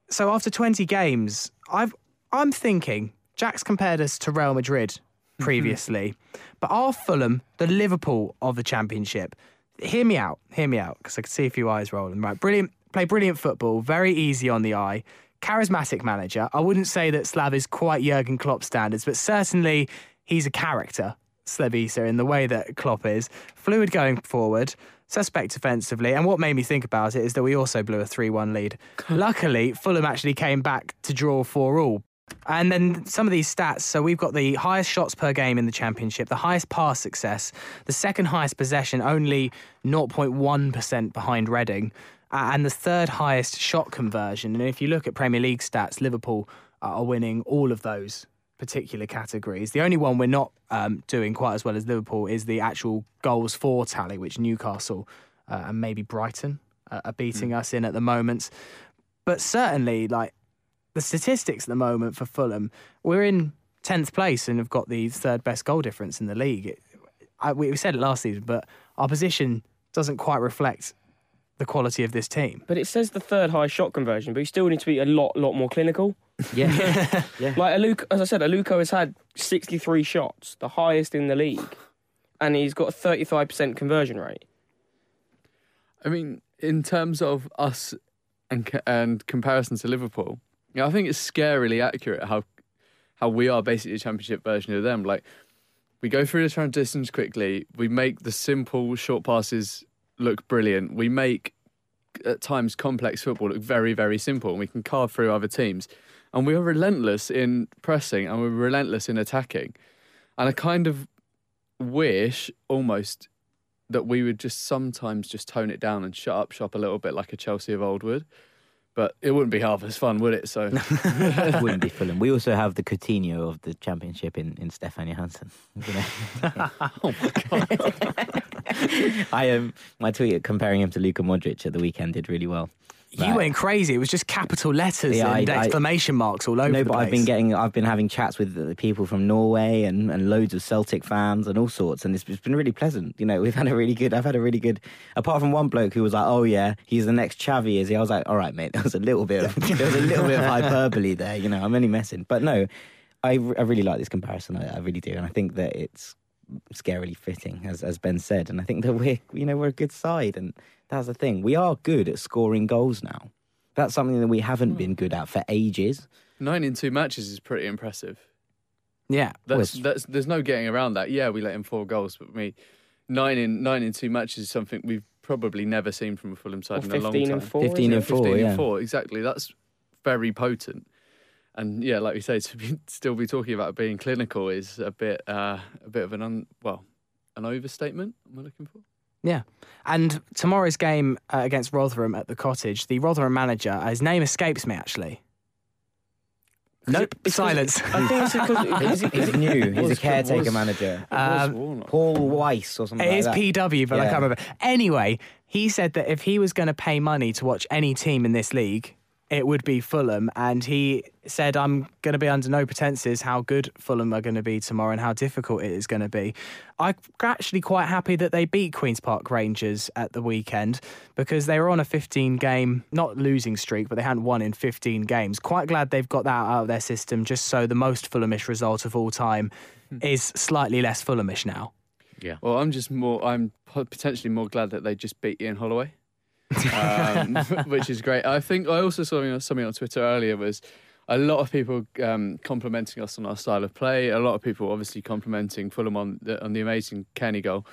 So after 20 games, I've, I'm thinking Jack's compared us to Real Madrid Mm-hmm. previously, but are Fulham the Liverpool of the Championship? Hear me out, hear me out, because I can see a few eyes rolling. Right, brilliant, play brilliant football, very easy on the eye, charismatic manager. I wouldn't say that Slav is quite Jurgen Klopp standards, but certainly he's a character, Slavisa, in the way that Klopp is. Fluid going forward, suspect offensively, and what made me think about it is that we also blew a 3 1 lead. Luckily, Fulham actually came back to draw 4 all. And then some of these stats. So we've got the highest shots per game in the championship, the highest pass success, the second highest possession, only 0.1% behind Reading, uh, and the third highest shot conversion. And if you look at Premier League stats, Liverpool are winning all of those particular categories. The only one we're not um, doing quite as well as Liverpool is the actual goals for tally, which Newcastle uh, and maybe Brighton uh, are beating us in at the moment. But certainly, like the statistics at the moment for Fulham, we're in tenth place and have got the third best goal difference in the league. It, I, we said it last season, but our position doesn't quite reflect the quality of this team. But it says the third highest shot conversion, but you still need to be a lot, lot more clinical. Yeah. yeah. Like Aluko, as I said, Aluko has had 63 shots, the highest in the league, and he's got a 35% conversion rate. I mean, in terms of us and co- and comparison to Liverpool, yeah, I think it's scarily accurate how how we are basically a championship version of them. Like we go through the transitions quickly, we make the simple short passes look brilliant. We make at times complex football look very very simple, and we can carve through other teams. And we are relentless in pressing, and we're relentless in attacking. And I kind of wish almost that we would just sometimes just tone it down and shut up shop a little bit like a Chelsea of old would. But it wouldn't be half as fun, would it? So it Wouldn't be Fulham. We also have the Coutinho of the championship in, in Stefan Johansen. Oh my god. I um, my tweet comparing him to Luka Modric at the weekend did really well. You went crazy. It was just capital letters Yeah, and I- I- exclamation marks all over No, the but place. I've been getting, I've been having chats with the people from Norway and, and loads of Celtic fans and all sorts, and it's, it's been really pleasant. You know, we've had a really good, I've had a really good. Apart from one bloke who was like, "Oh yeah, he's the next Xavi," is he? I was like, "All right, mate." There was a little bit, of, there was a little bit of hyperbole there. You know, I'm only messing, but no, I, I really like this comparison. I, I really do, and I think that it's scarily fitting, as as Ben said, and I think that we're, you know, we're a good side, and that's the thing. We are good at scoring goals now. That's something that we haven't hmm. been good at for ages. Nine in two matches is pretty impressive. yeah. That's, Well, that's there's no getting around that. Yeah, we let in four goals, but me nine in nine in two matches is something we've probably never seen from a Fulham side Or in a long 15 time. and 4. 15 and four. 15 yeah. and four, exactly. That's very potent. And yeah, like you say, to be, still be talking about being clinical is a bit uh, a bit of an un, well an overstatement. Am I looking for? Yeah. And tomorrow's game uh, against Rotherham at the cottage, the Rotherham manager, uh, his name escapes me actually. Nope. It's 'cause- Silence. I think it's because He's, he's new. He's a caretaker was- manager. Um, Paul Weiss or something It like is that. PW, but I can't remember. Anyway, he said that if he was going to pay money to watch any team in this league, it would be Fulham. And he said, I'm going to be under no pretenses how good Fulham are going to be tomorrow and how difficult it is going to be. I'm actually quite happy that they beat Queen's Park Rangers at the weekend because they were on a 15 game, not losing streak, but they hadn't won in 15 games. Quite glad they've got that out of their system just so the most Fulhamish result of all time hmm. is slightly less Fulhamish now. Yeah. Well, I'm just more. I'm potentially more glad that they just beat Ian Holloway, um, which is great. I think I also saw something- on Twitter earlier was a lot of people um, complimenting us on our style of play. A lot of people obviously complimenting Fulham on the, on the amazing Cairney goal.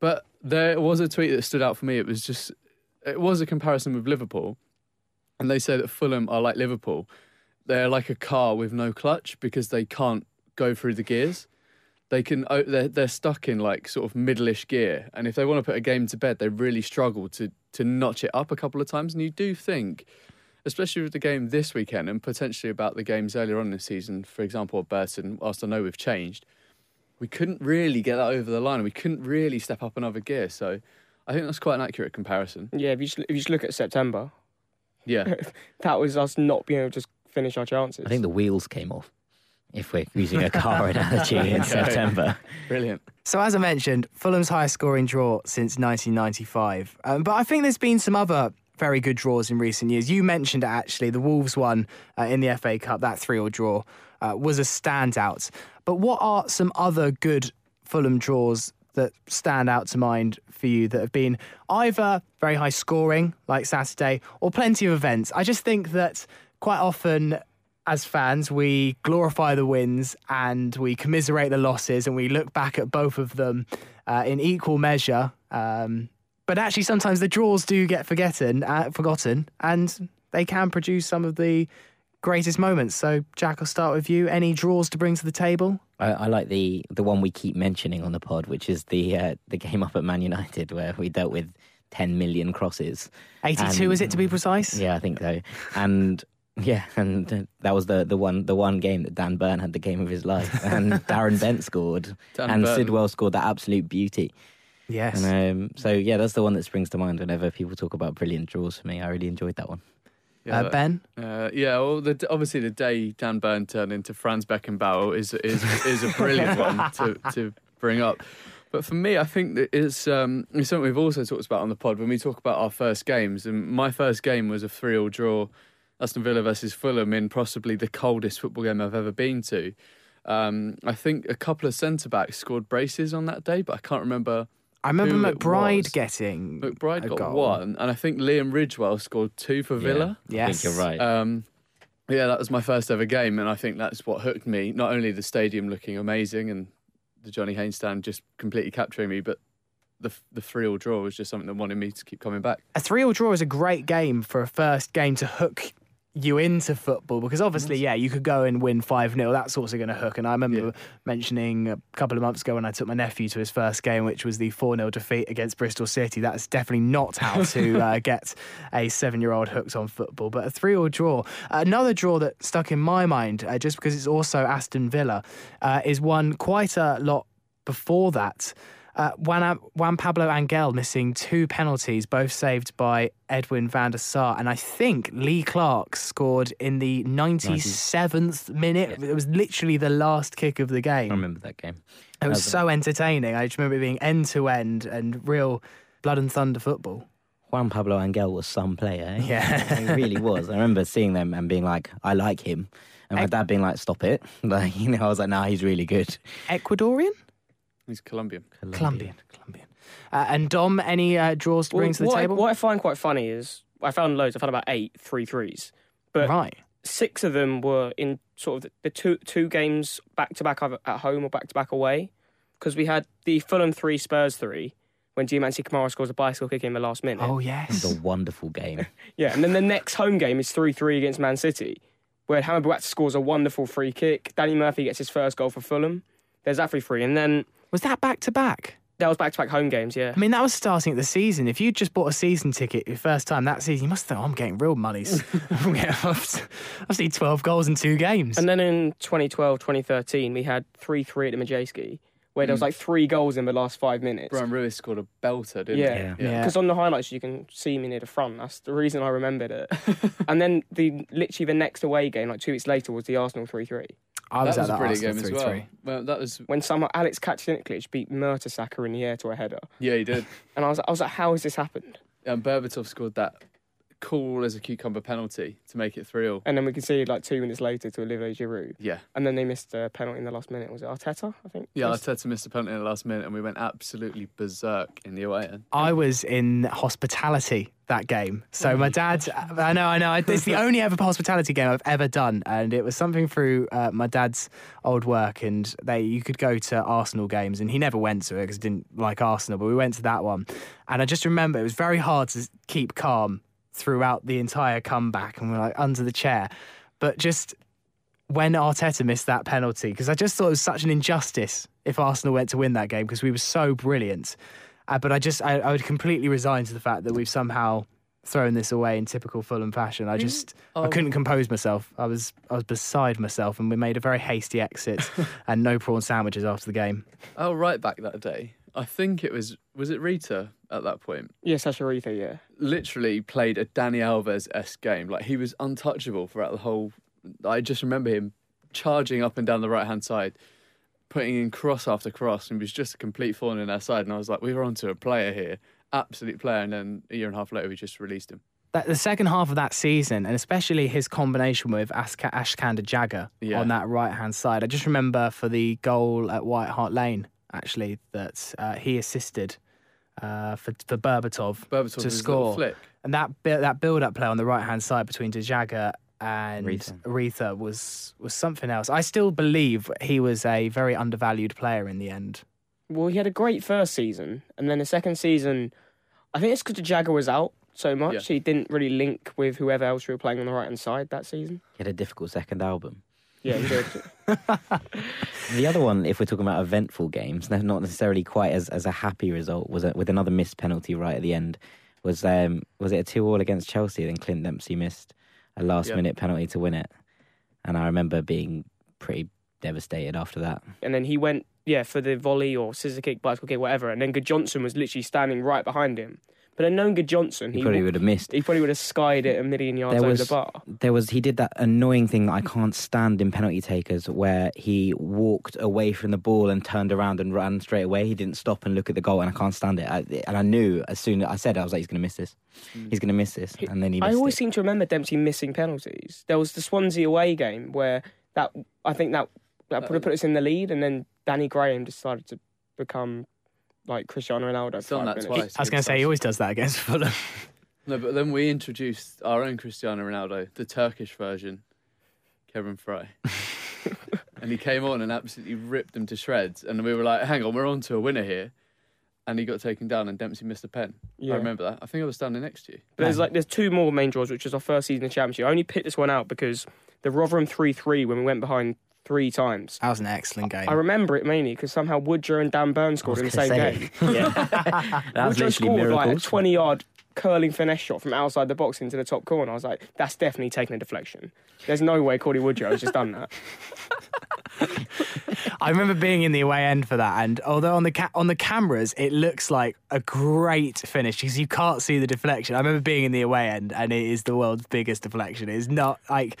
But there was a tweet that stood out for me. It was just it was a comparison with Liverpool, and they say that Fulham are like Liverpool. They're like a car with no clutch because they can't go through the gears they can they're, they're stuck in like sort of middle-ish gear and if they want to put a game to bed they really struggle to to notch it up a couple of times and you do think especially with the game this weekend and potentially about the games earlier on this season for example at Burton whilst I know we've changed we couldn't really get that over the line and we couldn't really step up another gear so I think that's quite an accurate comparison yeah. If you just, if you just look at September, yeah that was us not being able to just finish our chances. I think the wheels came off. If we're using a car analogy in September, brilliant So, as I mentioned, Fulham's highest scoring draw since 1995. Um, but I think there's been some other very good draws in recent years. You mentioned it actually, the Wolves one uh, in the FA Cup, that 3 0 draw, uh, was a standout. But what are some other good Fulham draws that stand out to mind for you that have been either very high scoring, like Saturday, or plenty of events? I just think that quite often as fans, we glorify the wins and we commiserate the losses, and we look back at both of them uh, in equal measure. Um, but actually, sometimes the draws do get forgotten, uh, forgotten, and they can produce some of the greatest moments. So, Jack, I'll start with you. Any draws to bring to the table? I, I like the the one we keep mentioning on the pod, which is the uh, the game up at Man United where we dealt with ten million crosses. 82, And- is it to be precise? Yeah, I think so. And yeah, and uh, that was the the one the one game that Dan Burn had the game of his life, and Darren Bent scored, Dan and Burn. Sidwell scored that absolute beauty. Yes. And um, so yeah, that's the one that springs to mind whenever people talk about brilliant draws for me. I really enjoyed that one. Yeah, uh, ben? Uh, yeah, well, the, obviously the day Dan Burn turned into Franz Beckenbauer is is is a brilliant one to to bring up. But for me, I think that it's, um, it's something we've also talked about on the pod when we talk about our first games. And my first game was a three-all draw, Aston Villa versus Fulham in possibly the coldest football game I've ever been to. Um, I think a couple of centre backs scored braces on that day, but I can't remember. I remember who it McBride was. getting. McBride a got goal. one, and I think Liam Ridgewell scored two for Villa. Yeah, I Yes. think you're right. Um, yeah, that was my first ever game, and I think that's what hooked me. Not only the stadium looking amazing and the Johnny Haynes stand just completely capturing me, but the the three all draw was just something that wanted me to keep coming back. a three all draw is a great game for a first game to hook you into football because obviously, yeah, you could go and win 5 0. That's also going to hook. And I remember Yeah. mentioning a couple of months ago when I took my nephew to his first game, which was the 4 0 defeat against Bristol City. That's definitely not how to uh, get a seven year old hooked on football. But a 3 all draw. Another draw that stuck in my mind, uh, just because it's also Aston Villa, uh, is one quite a lot before that. Uh, Juan, Juan Pablo Angel missing two penalties, both saved by Edwin van der Sar. And I think Lee Clark scored in the 97th minute. It was literally the last kick of the game. I remember that game. It was so entertaining. I just remember it being end to end and real blood and thunder football. Juan Pablo Angel was some player. eh? Yeah. he really was. I remember seeing them and being like, I like him. And my dad being like, stop it. Like, you know, I was like, nah, he's really good. Ecuadorian? He's Colombian. Colombian. Colombian. Uh, and Dom, any uh, draws to bring to the what, table? I, what I find quite funny is I found loads. I found about eight three threes, but right. six of them were in sort of the, the two two games back to back at home or back to back away. Because we had the Fulham three, Spurs three, when Diomansy Kamara scores a bicycle kick in the last minute. Oh, yes. was a wonderful game. Yeah, and then the next home game is three three against Man City. where Hameur Bouazza scores a wonderful free kick. Danny Murphy gets his first goal for Fulham. There's that free free, and then Was that back to back? that was back to back home games. Yeah, I mean, that was starting at the season. If you just bought a season ticket your first time that season, you must think, oh, I'm getting real monies. I've I've seen 12 goals in two games. and then in 2012, 2013, we had three three at the Madejski, where there was mm. like three goals in the last five minutes. Brian Lewis scored a belter, didn't Yeah. he? Yeah. Because on the highlights you can see me near the front. That's the reason I remembered it. and then the literally the next away game, like two weeks later, was the Arsenal three three. I was that at was a that brilliant Arsenal game as 3-3. well. Well, that was When somehow Alex Kaciniklic beat Mertesacker in the air to a header, yeah, he did. and I was I was like, how has this happened? and Berbatov scored that cool as a cucumber penalty to make it 3 0. And then we conceded like two minutes later to Olivier Giroud, Yeah. and then they missed a penalty in the last minute. Was it Arteta? I think. Yeah, Missed- Arteta missed a penalty in the last minute and we went absolutely berserk in the away end. I was in hospitality that game. So my dad, I know, I know, it's the only ever hospitality game I've ever done, and it was something through uh, my dad's old work, and they you could go to Arsenal games, and he never went to it because he didn't like Arsenal, but we went to that one, and I just remember it was very hard to keep calm throughout the entire comeback, and we're like under the chair, but just when Arteta missed that penalty because I just thought it was such an injustice if Arsenal went to win that game because we were so brilliant. Uh, but I just I, I would completely resign to the fact that we've somehow thrown this away in typical Fulham fashion. I just I Oh. couldn't compose myself. I was I was beside myself, and we made a very hasty exit and no prawn sandwiches after the game. Oh, right back that day. I think it was, was it Riether at that point? Yeah, Sascha Riether, yeah. Literally played a Dani Alves esque game. Like he was untouchable throughout the whole. I just remember him charging up and down the right hand side, putting in cross after cross, and was just a complete thorn in our side. And I was like, we were onto a player here, absolute player. And then a year and a half later, we just released him. That, the second half of that season, and especially his combination with Aska, Ashkan Dejagah Yeah. on that right hand side, I just remember for the goal at White Hart Lane, actually, that uh, he assisted uh, for, for Berbatov Berbatov to score. flick. And that that build up play on the right hand side between Dejagah and Aretha. Aretha was was something else. I still believe he was a very undervalued player in the end. Well, he had a great first season, and then the second season, I think it's because the Jagger was out so much, Yeah. he didn't really link with whoever else we were playing on the right hand side that season. He had a difficult second album. Yeah, did. The other one, if we're talking about eventful games, not necessarily quite as, as a happy result, was it, with another missed penalty right at the end. Was um was it a two all against Chelsea? Then Clint Dempsey missed a last Yeah. minute penalty to win it, and I remember being pretty devastated after that. and then he went, yeah, for the volley or scissor kick, bicycle kick, whatever. And then Good Johnson was literally standing right behind him. But then knowing Good Johnson, He he, probably w- would have missed. he probably would have skied it a million yards There over the bar. There was he did that annoying thing that I can't stand in penalty takers, where he walked away from the ball and turned around and ran straight away. He didn't stop and look at the goal, and I can't stand it. I, and I knew as soon as I said, it, I was like, he's going to miss this. Mm. He's going to miss this, and then he. Missed I always it. seem to remember Dempsey missing penalties. There was the Swansea away game where that I think that that would have put us in the lead, and then Danny Graham decided to become like Cristiano Ronaldo. He's done that minutes. twice. I was going to say he always does that against Fulham. No, but then we introduced our own Cristiano Ronaldo, the Turkish version, Kerim Frei. and he came on and absolutely ripped them to shreds. And we were like, hang on, we're on to a winner here. And he got taken down and Dempsey missed a pen. Yeah. I remember that. I think I was standing next to you. But there's like there's two more main draws, which is our first season of championship. I only picked this one out because the Rotherham three three when we went behind three times. That was an excellent game. I remember it mainly because somehow Woodrow and Dan Burn scored in the same say. game. Yeah, Woodrow scored like a 20 yard curling finesse shot from outside the box into the top corner. I was like, that's definitely taking a deflection. There's no way Cauley Woodrow has just done that. I remember being in the away end for that, and although on the ca- on the cameras it looks like a great finish because you can't see the deflection. I remember being in the away end, and it is the world's biggest deflection. It's not like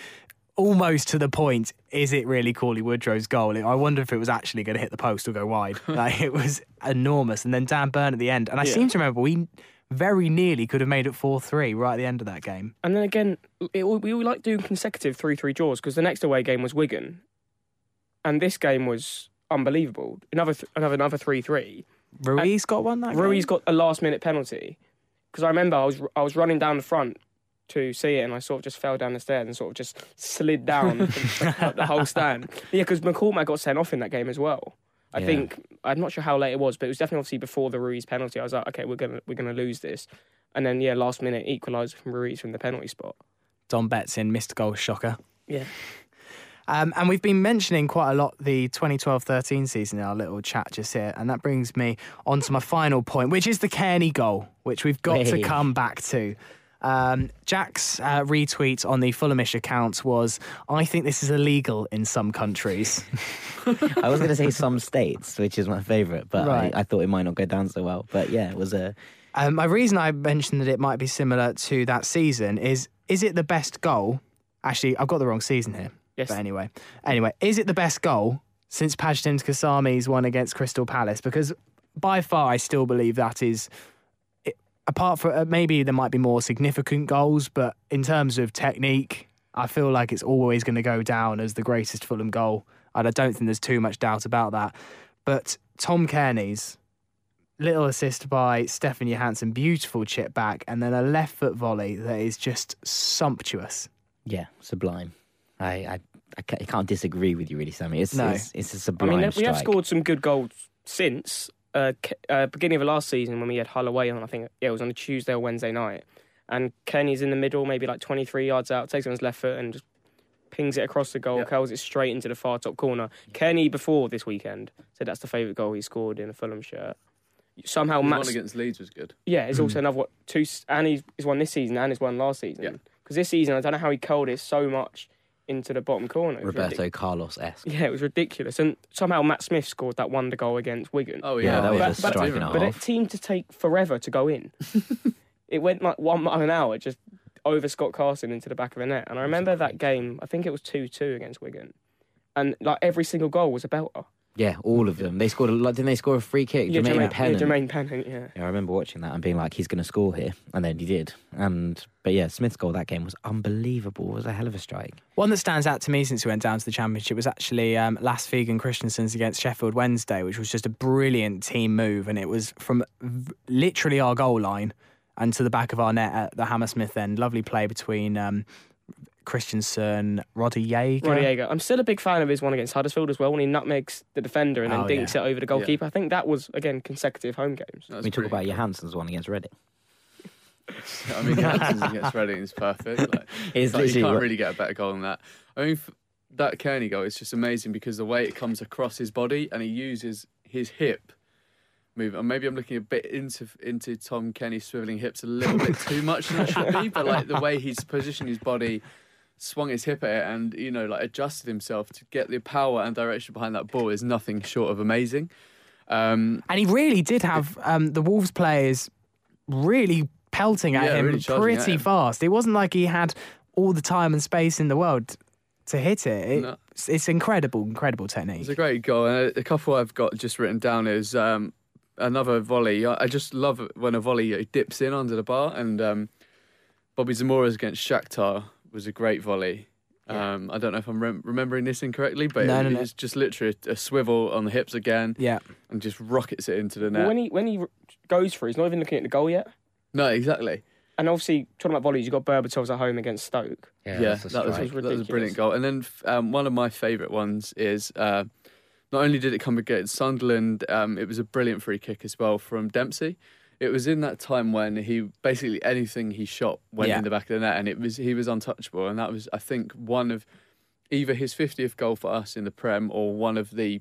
almost to the point. Is it really Cauley Woodrow's goal? I wonder if it was actually going to hit the post or go wide. like it was enormous, and then Dan Burn at the end. And I Yeah. seem to remember we very nearly could have made it four three right at the end of that game. And then again, it, we we like doing consecutive 3 3 draws because the next away game was Wigan. And this game was unbelievable. Another th- another another 3 3. Ruiz got one. That Ruiz game? got a last minute penalty because I remember I was I was running down the front to see it and I sort of just fell down the stairs and sort of just slid down the whole stand. Yeah, because McCormack got sent off in that game as well. I Yeah. think I'm not sure how late it was, but it was definitely obviously before the Ruiz penalty. I was like, okay, we're gonna we're gonna lose this, and then yeah, last minute equaliser from Ruiz from the penalty spot. Don Betts in missed goal shocker. Yeah. Um, and we've been mentioning quite a lot the 2012-13 season in our little chat just here, and that brings me on to my final point, which is the Cairney goal, which we've got to come back to. Um, Jack's uh, retweet on the Fulhamish account was, "I think this is illegal in some countries." I was going to say some states, which is my favourite, but Right. I, I thought it might not go down so well. But yeah, it was a. Um, my reason I mentioned that it might be similar to that season is: is it the best goal? Actually, I've got the wrong season here. Yes. But anyway, anyway, is it the best goal since Pajtim Kasami's one against Crystal Palace? Because by far, I still believe that is. It, apart from uh, maybe there might be more significant goals, but in terms of technique, I feel like it's always going to go down as the greatest Fulham goal, and I don't think there's too much doubt about that. But Tom Cairney's little assist by Stefan Johansen, beautiful chip back, and then a left foot volley that is just sumptuous. Yeah, sublime. I, I, I can't disagree with you, really, Sammy. It's, No. it's, it's a I sublime mean, we have scored some good goals since uh, uh, beginning of last season when we had Hull away on. I think yeah, it was on a Tuesday or Wednesday night, and Cairney's in the middle, maybe like 23 yards out, takes it on his left foot and just pings it across the goal, Yeah. curls it straight into the far top corner. Cairney before this weekend said that's the favourite goal he scored in a Fulham shirt. Somehow, The Matt, one against Leeds was good. yeah, is also another what two, and he's, he's won this season and he's won last season. Yeah. Because this season, I don't know how he curled it so much into the bottom corner. It was ridic- Roberto Carlos esque. yeah, it was ridiculous. And somehow Matt Smith scored that wonder goal against Wigan. Oh Yeah, yeah, that was But- a but- strike and a But it seemed to take forever to go in. it went like one mile an hour just over Scott Carson into the back of the net. And I remember that game, I think it was 2 2 against Wigan. And like every single goal was a belter. Yeah, all of them. They scored a lot. Didn't they score a free kick? Yeah, Jermaine Jermaine, Pennant. yeah, Jermaine Pennant, yeah. Yeah, I remember watching that and being like, he's going to score here. And then he did. And But yeah, Smith's goal that game was unbelievable. It was a hell of a strike. One that stands out to me since we went down to the championship was actually um, Lasse Vigen Christensen's against Sheffield Wednesday, which was just a brilliant team move, and it was from literally our goal line and to the back of our net at the Hammersmith end. Lovely play between um, Christensen, Roddy Jaeger. Ronnie Jaeger. I'm still a big fan of his one against Huddersfield as well when he nutmegs the defender and then Oh, dinks yeah. it over the goalkeeper. I think that was, again, consecutive home games. That's we talk about brilliant. Johansen's one against Reading. I mean, Hanson's against Reading is perfect. Like, It's like, you can't what- really get a better goal than that. I mean, that Cairney goal is just amazing because the way it comes across his body and he uses his hip move. And maybe I'm looking a bit into into Tom Cairney swiveling hips a little bit too much than I should be. But like the way he's positioned his body, swung his hip at it, and you know, like adjusted himself to get the power and direction behind that ball is nothing short of amazing. Um, And he really did have um, the Wolves players really pelting at Yeah, him really charging at pretty him. fast. It wasn't like he had all the time and space in the world to hit it. it No. it's, it's incredible, incredible technique. It's a great goal. And a, couple I've got just written down is um, another volley. I, I just love it when a volley dips in under the bar. And um, Bobby Zamora's against Shakhtar was a great volley. Um, I don't know if I'm rem- remembering this incorrectly, but No, it, no, no. it's just literally a, a swivel on the hips again yeah. and just rockets it into the net. Well, when he when he goes for it, he's not even looking at the goal yet. no, exactly. And obviously, talking about volleys, you've got Berbatov's at home against Stoke. Yeah, that's a that was, strike. that was a brilliant goal. And then um, one of my favourite ones is uh, not only did it come against Sunderland, um, it was a brilliant free kick as well from Dempsey. It was in that time when he basically anything he shot went Yeah. in the back of the net, and it was he was untouchable. And that was, I think, one of either his 50th goal for us in the Prem or one of the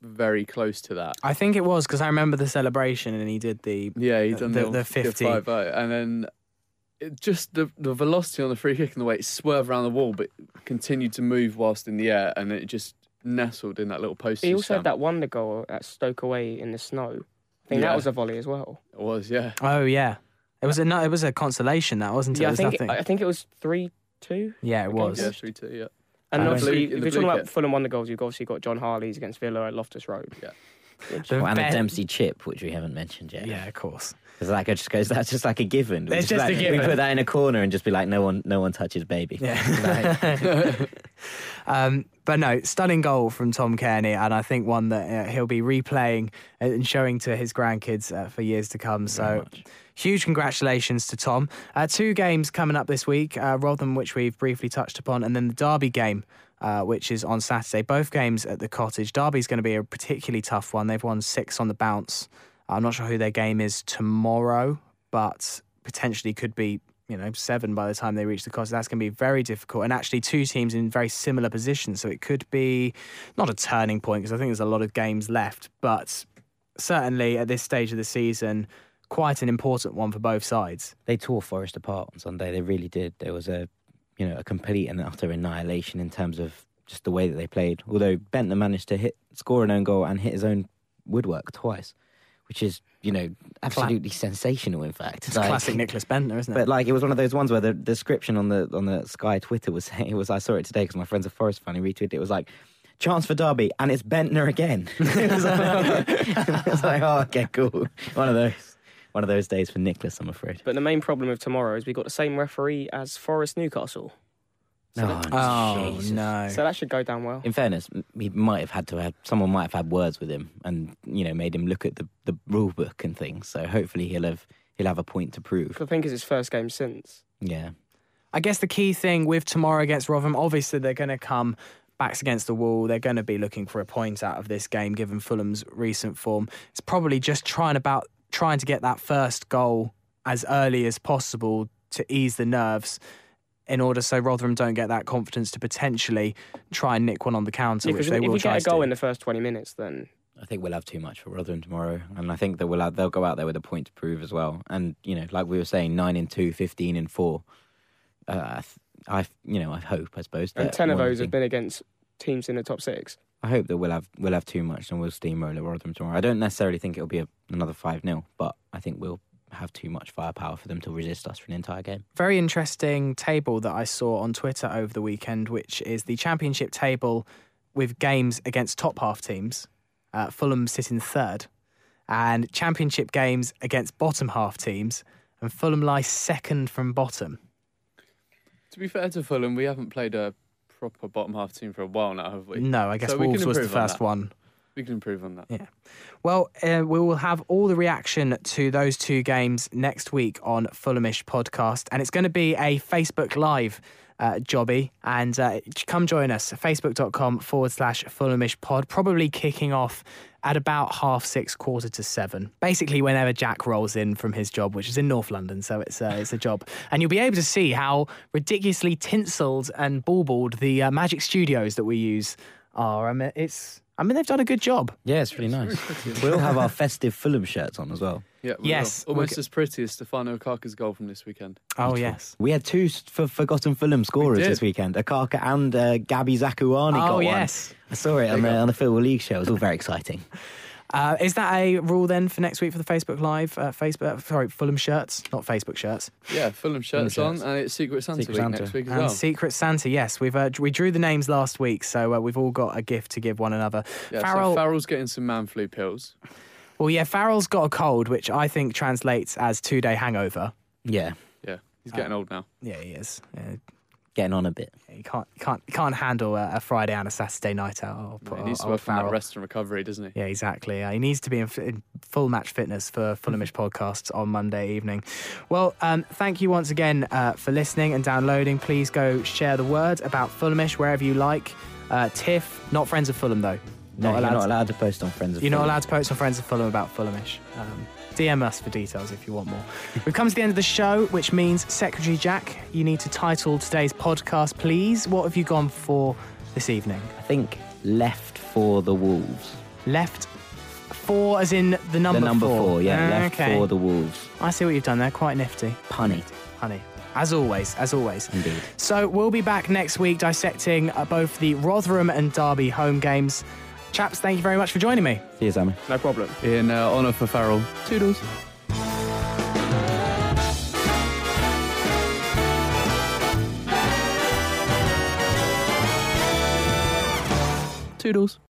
very close to that. I think it was because I remember the celebration and he did the. Yeah, he The- done the- the, the 50. 5 and then it just the the velocity on the free kick and the way it swerved around the wall, but continued to move whilst in the air, and it just nestled in that little post. He also had that wonder goal at Stoke away in the snow. I think Yeah. that was a volley as well. It was, yeah. Oh yeah, it was a no, it was a consolation that wasn't it? Yeah, It I was think nothing. I think it was three two. yeah, it was. Yeah, three two. Yeah, And Uh, obviously, Blue- if the you're talking blue about kit. Fulham the goals, you've obviously got John Harley's against Villa at Loftus Road. Yeah. Which- The Oh, and the be- Dempsey chip, which we haven't mentioned yet. Yeah, of course. Because that just goes, that's just like a given. We It's just a like- given. We put that in a corner and just be like, no one, no one touches baby. Yeah. um, but no, stunning goal from Tom Cairney, and I think one that uh, he'll be replaying and showing to his grandkids uh, for years to come. So, huge congratulations to Tom. Uh, two games coming up this week, uh, Rotherham, which we've briefly touched upon, and then the Derby game. Uh, which is on Saturday. Both games at the cottage. Derby's going to be a particularly tough one. They've won six on the bounce. I'm not sure who their game is tomorrow, but potentially could be you know, seven by the time they reach the cost. That's going to be very difficult. And actually, two teams in very similar positions. So it could be not a turning point because I think there's a lot of games left, but certainly at this stage of the season, quite an important one for both sides. They tore Forest apart on Sunday. They really did. There was a, you know, a complete and utter annihilation in terms of just the way that they played. Although Bendtner managed to hit, score an own goal and hit his own woodwork twice, which is, you know, absolutely sensational. In fact, It's Like- classic Nicholas Bendtner, isn't it? But like it was one of those ones where the description on the on the Sky Twitter was saying it was I saw it today because my friend's a Forest fan. He retweeted it. It was like chance for Derby and it's Bendtner again. it, was like, it was like, oh okay cool. One of those one of those days for Nicholas, I'm afraid. But the main problem with tomorrow is we've got the same referee as Forest Newcastle. So, Oh, that, oh Jesus. no! so that should go down well. In fairness, he might have had to have someone might have had words with him and you know made him look at the, the rule book and things. So hopefully he'll have he'll have a point to prove. I think it's his first game since. Yeah. I guess the key thing with tomorrow against Rotherham, obviously they're going to come backs against the wall. They're going to be looking for a point out of this game, given Fulham's recent form. It's probably just trying about trying to get that first goal as early as possible to ease the nerves. In order so Rotherham don't get that confidence to potentially try and nick one on the counter, Yeah, which because they if will we try get a goal do. in the first 20 minutes, then I think we'll have too much for Rotherham tomorrow, and I think that we'll have, they'll go out there with a point to prove as well. And you know, like we were saying, nine and two, 15 and four. Uh, I th- I, you know, I hope, I suppose, and 10 of those thing- have been against teams in the top six. I hope that we'll have we'll have too much and we'll steamroll at Rotherham tomorrow. I don't necessarily think it'll be a, another five 0 but I think we'll have too much firepower for them to resist us for an entire game. very interesting table that I saw on Twitter over the weekend, which is the championship table with games against top half teams. Uh, Fulham sitting third, and championship games against bottom half teams, and Fulham lie second from bottom. To be fair to Fulham, we haven't played a proper bottom half team for a while now, have we? No, I guess So we can Wolves was the first one. We can improve on that. Yeah. Well, uh, we will have all the reaction to those two games next week on Fulhamish podcast, and it's going to be a Facebook Live. Uh, jobby and uh, come join us facebook.com forward slash fulhamish pod probably kicking off at about half six quarter to seven basically whenever jack rolls in from his job which is in north london so it's, uh, it's a job and you'll be able to see how ridiculously tinseled and baubled the uh, magic studios that we use are I mean, it's I mean they've done a good job Yeah, it's really nice. we'll have our festive Fulham shirts on as well. Yeah, we Yes, will. we'll almost get- as pretty as Stefano Okaka's goal from this weekend. oh yes We had two s- for forgotten Fulham scorers did. this weekend, Okaka and uh, Gabby Zakuani got oh one. yes I saw it on the, on the Football League show. It was all very exciting. Uh, is that a rule then for next week for the Facebook Live? Uh, Facebook, sorry, Fulham shirts, not Facebook shirts. Yeah, Fulham shirts shirts. on, and it's Secret Santa Secret week Santa. next week as And well. Secret Santa, yes, we've uh, we drew the names last week, so uh, we've all got a gift to give one another. yeah, Farrell, so Farrell's getting some man flu pills. well, yeah, Farrell's got a cold, which I think translates as two day hangover. Yeah, Yeah, he's getting old now. Yeah, he is. Yeah, getting on a bit. he can't can't can't handle a, a Friday and a Saturday night out. I'll put- he needs to I'll- work on that rest and recovery, doesn't he? Yeah, exactly. Uh, he needs to be in, f- in full match fitness for Fulhamish podcasts on Monday evening. Well, um, thank you once again uh, for listening and downloading. Please go share the word about Fulhamish wherever you like. Uh, Tiff, not friends of Fulham though. No, Not you're allowed. not allowed to post on Friends of You're not Fulham. allowed to post on friends of Fulham about Fulhamish. Um, DM us for details if you want more. We've come to the end of the show, which means Secretary Jack, you need to title today's podcast, please. What have you gone for this evening? I think left for the Wolves. Left four, as in the number the number four. yeah, Ah, left okay. for the Wolves. I see what you've done there. Quite nifty. Punny, Honey. As always, as always. indeed. So we'll be back next week dissecting uh, both the Rotherham and Derby home games. Chaps, thank you very much for joining me. See you, Sammy. No problem. In uh, honour for Farrell. Toodles. Toodles.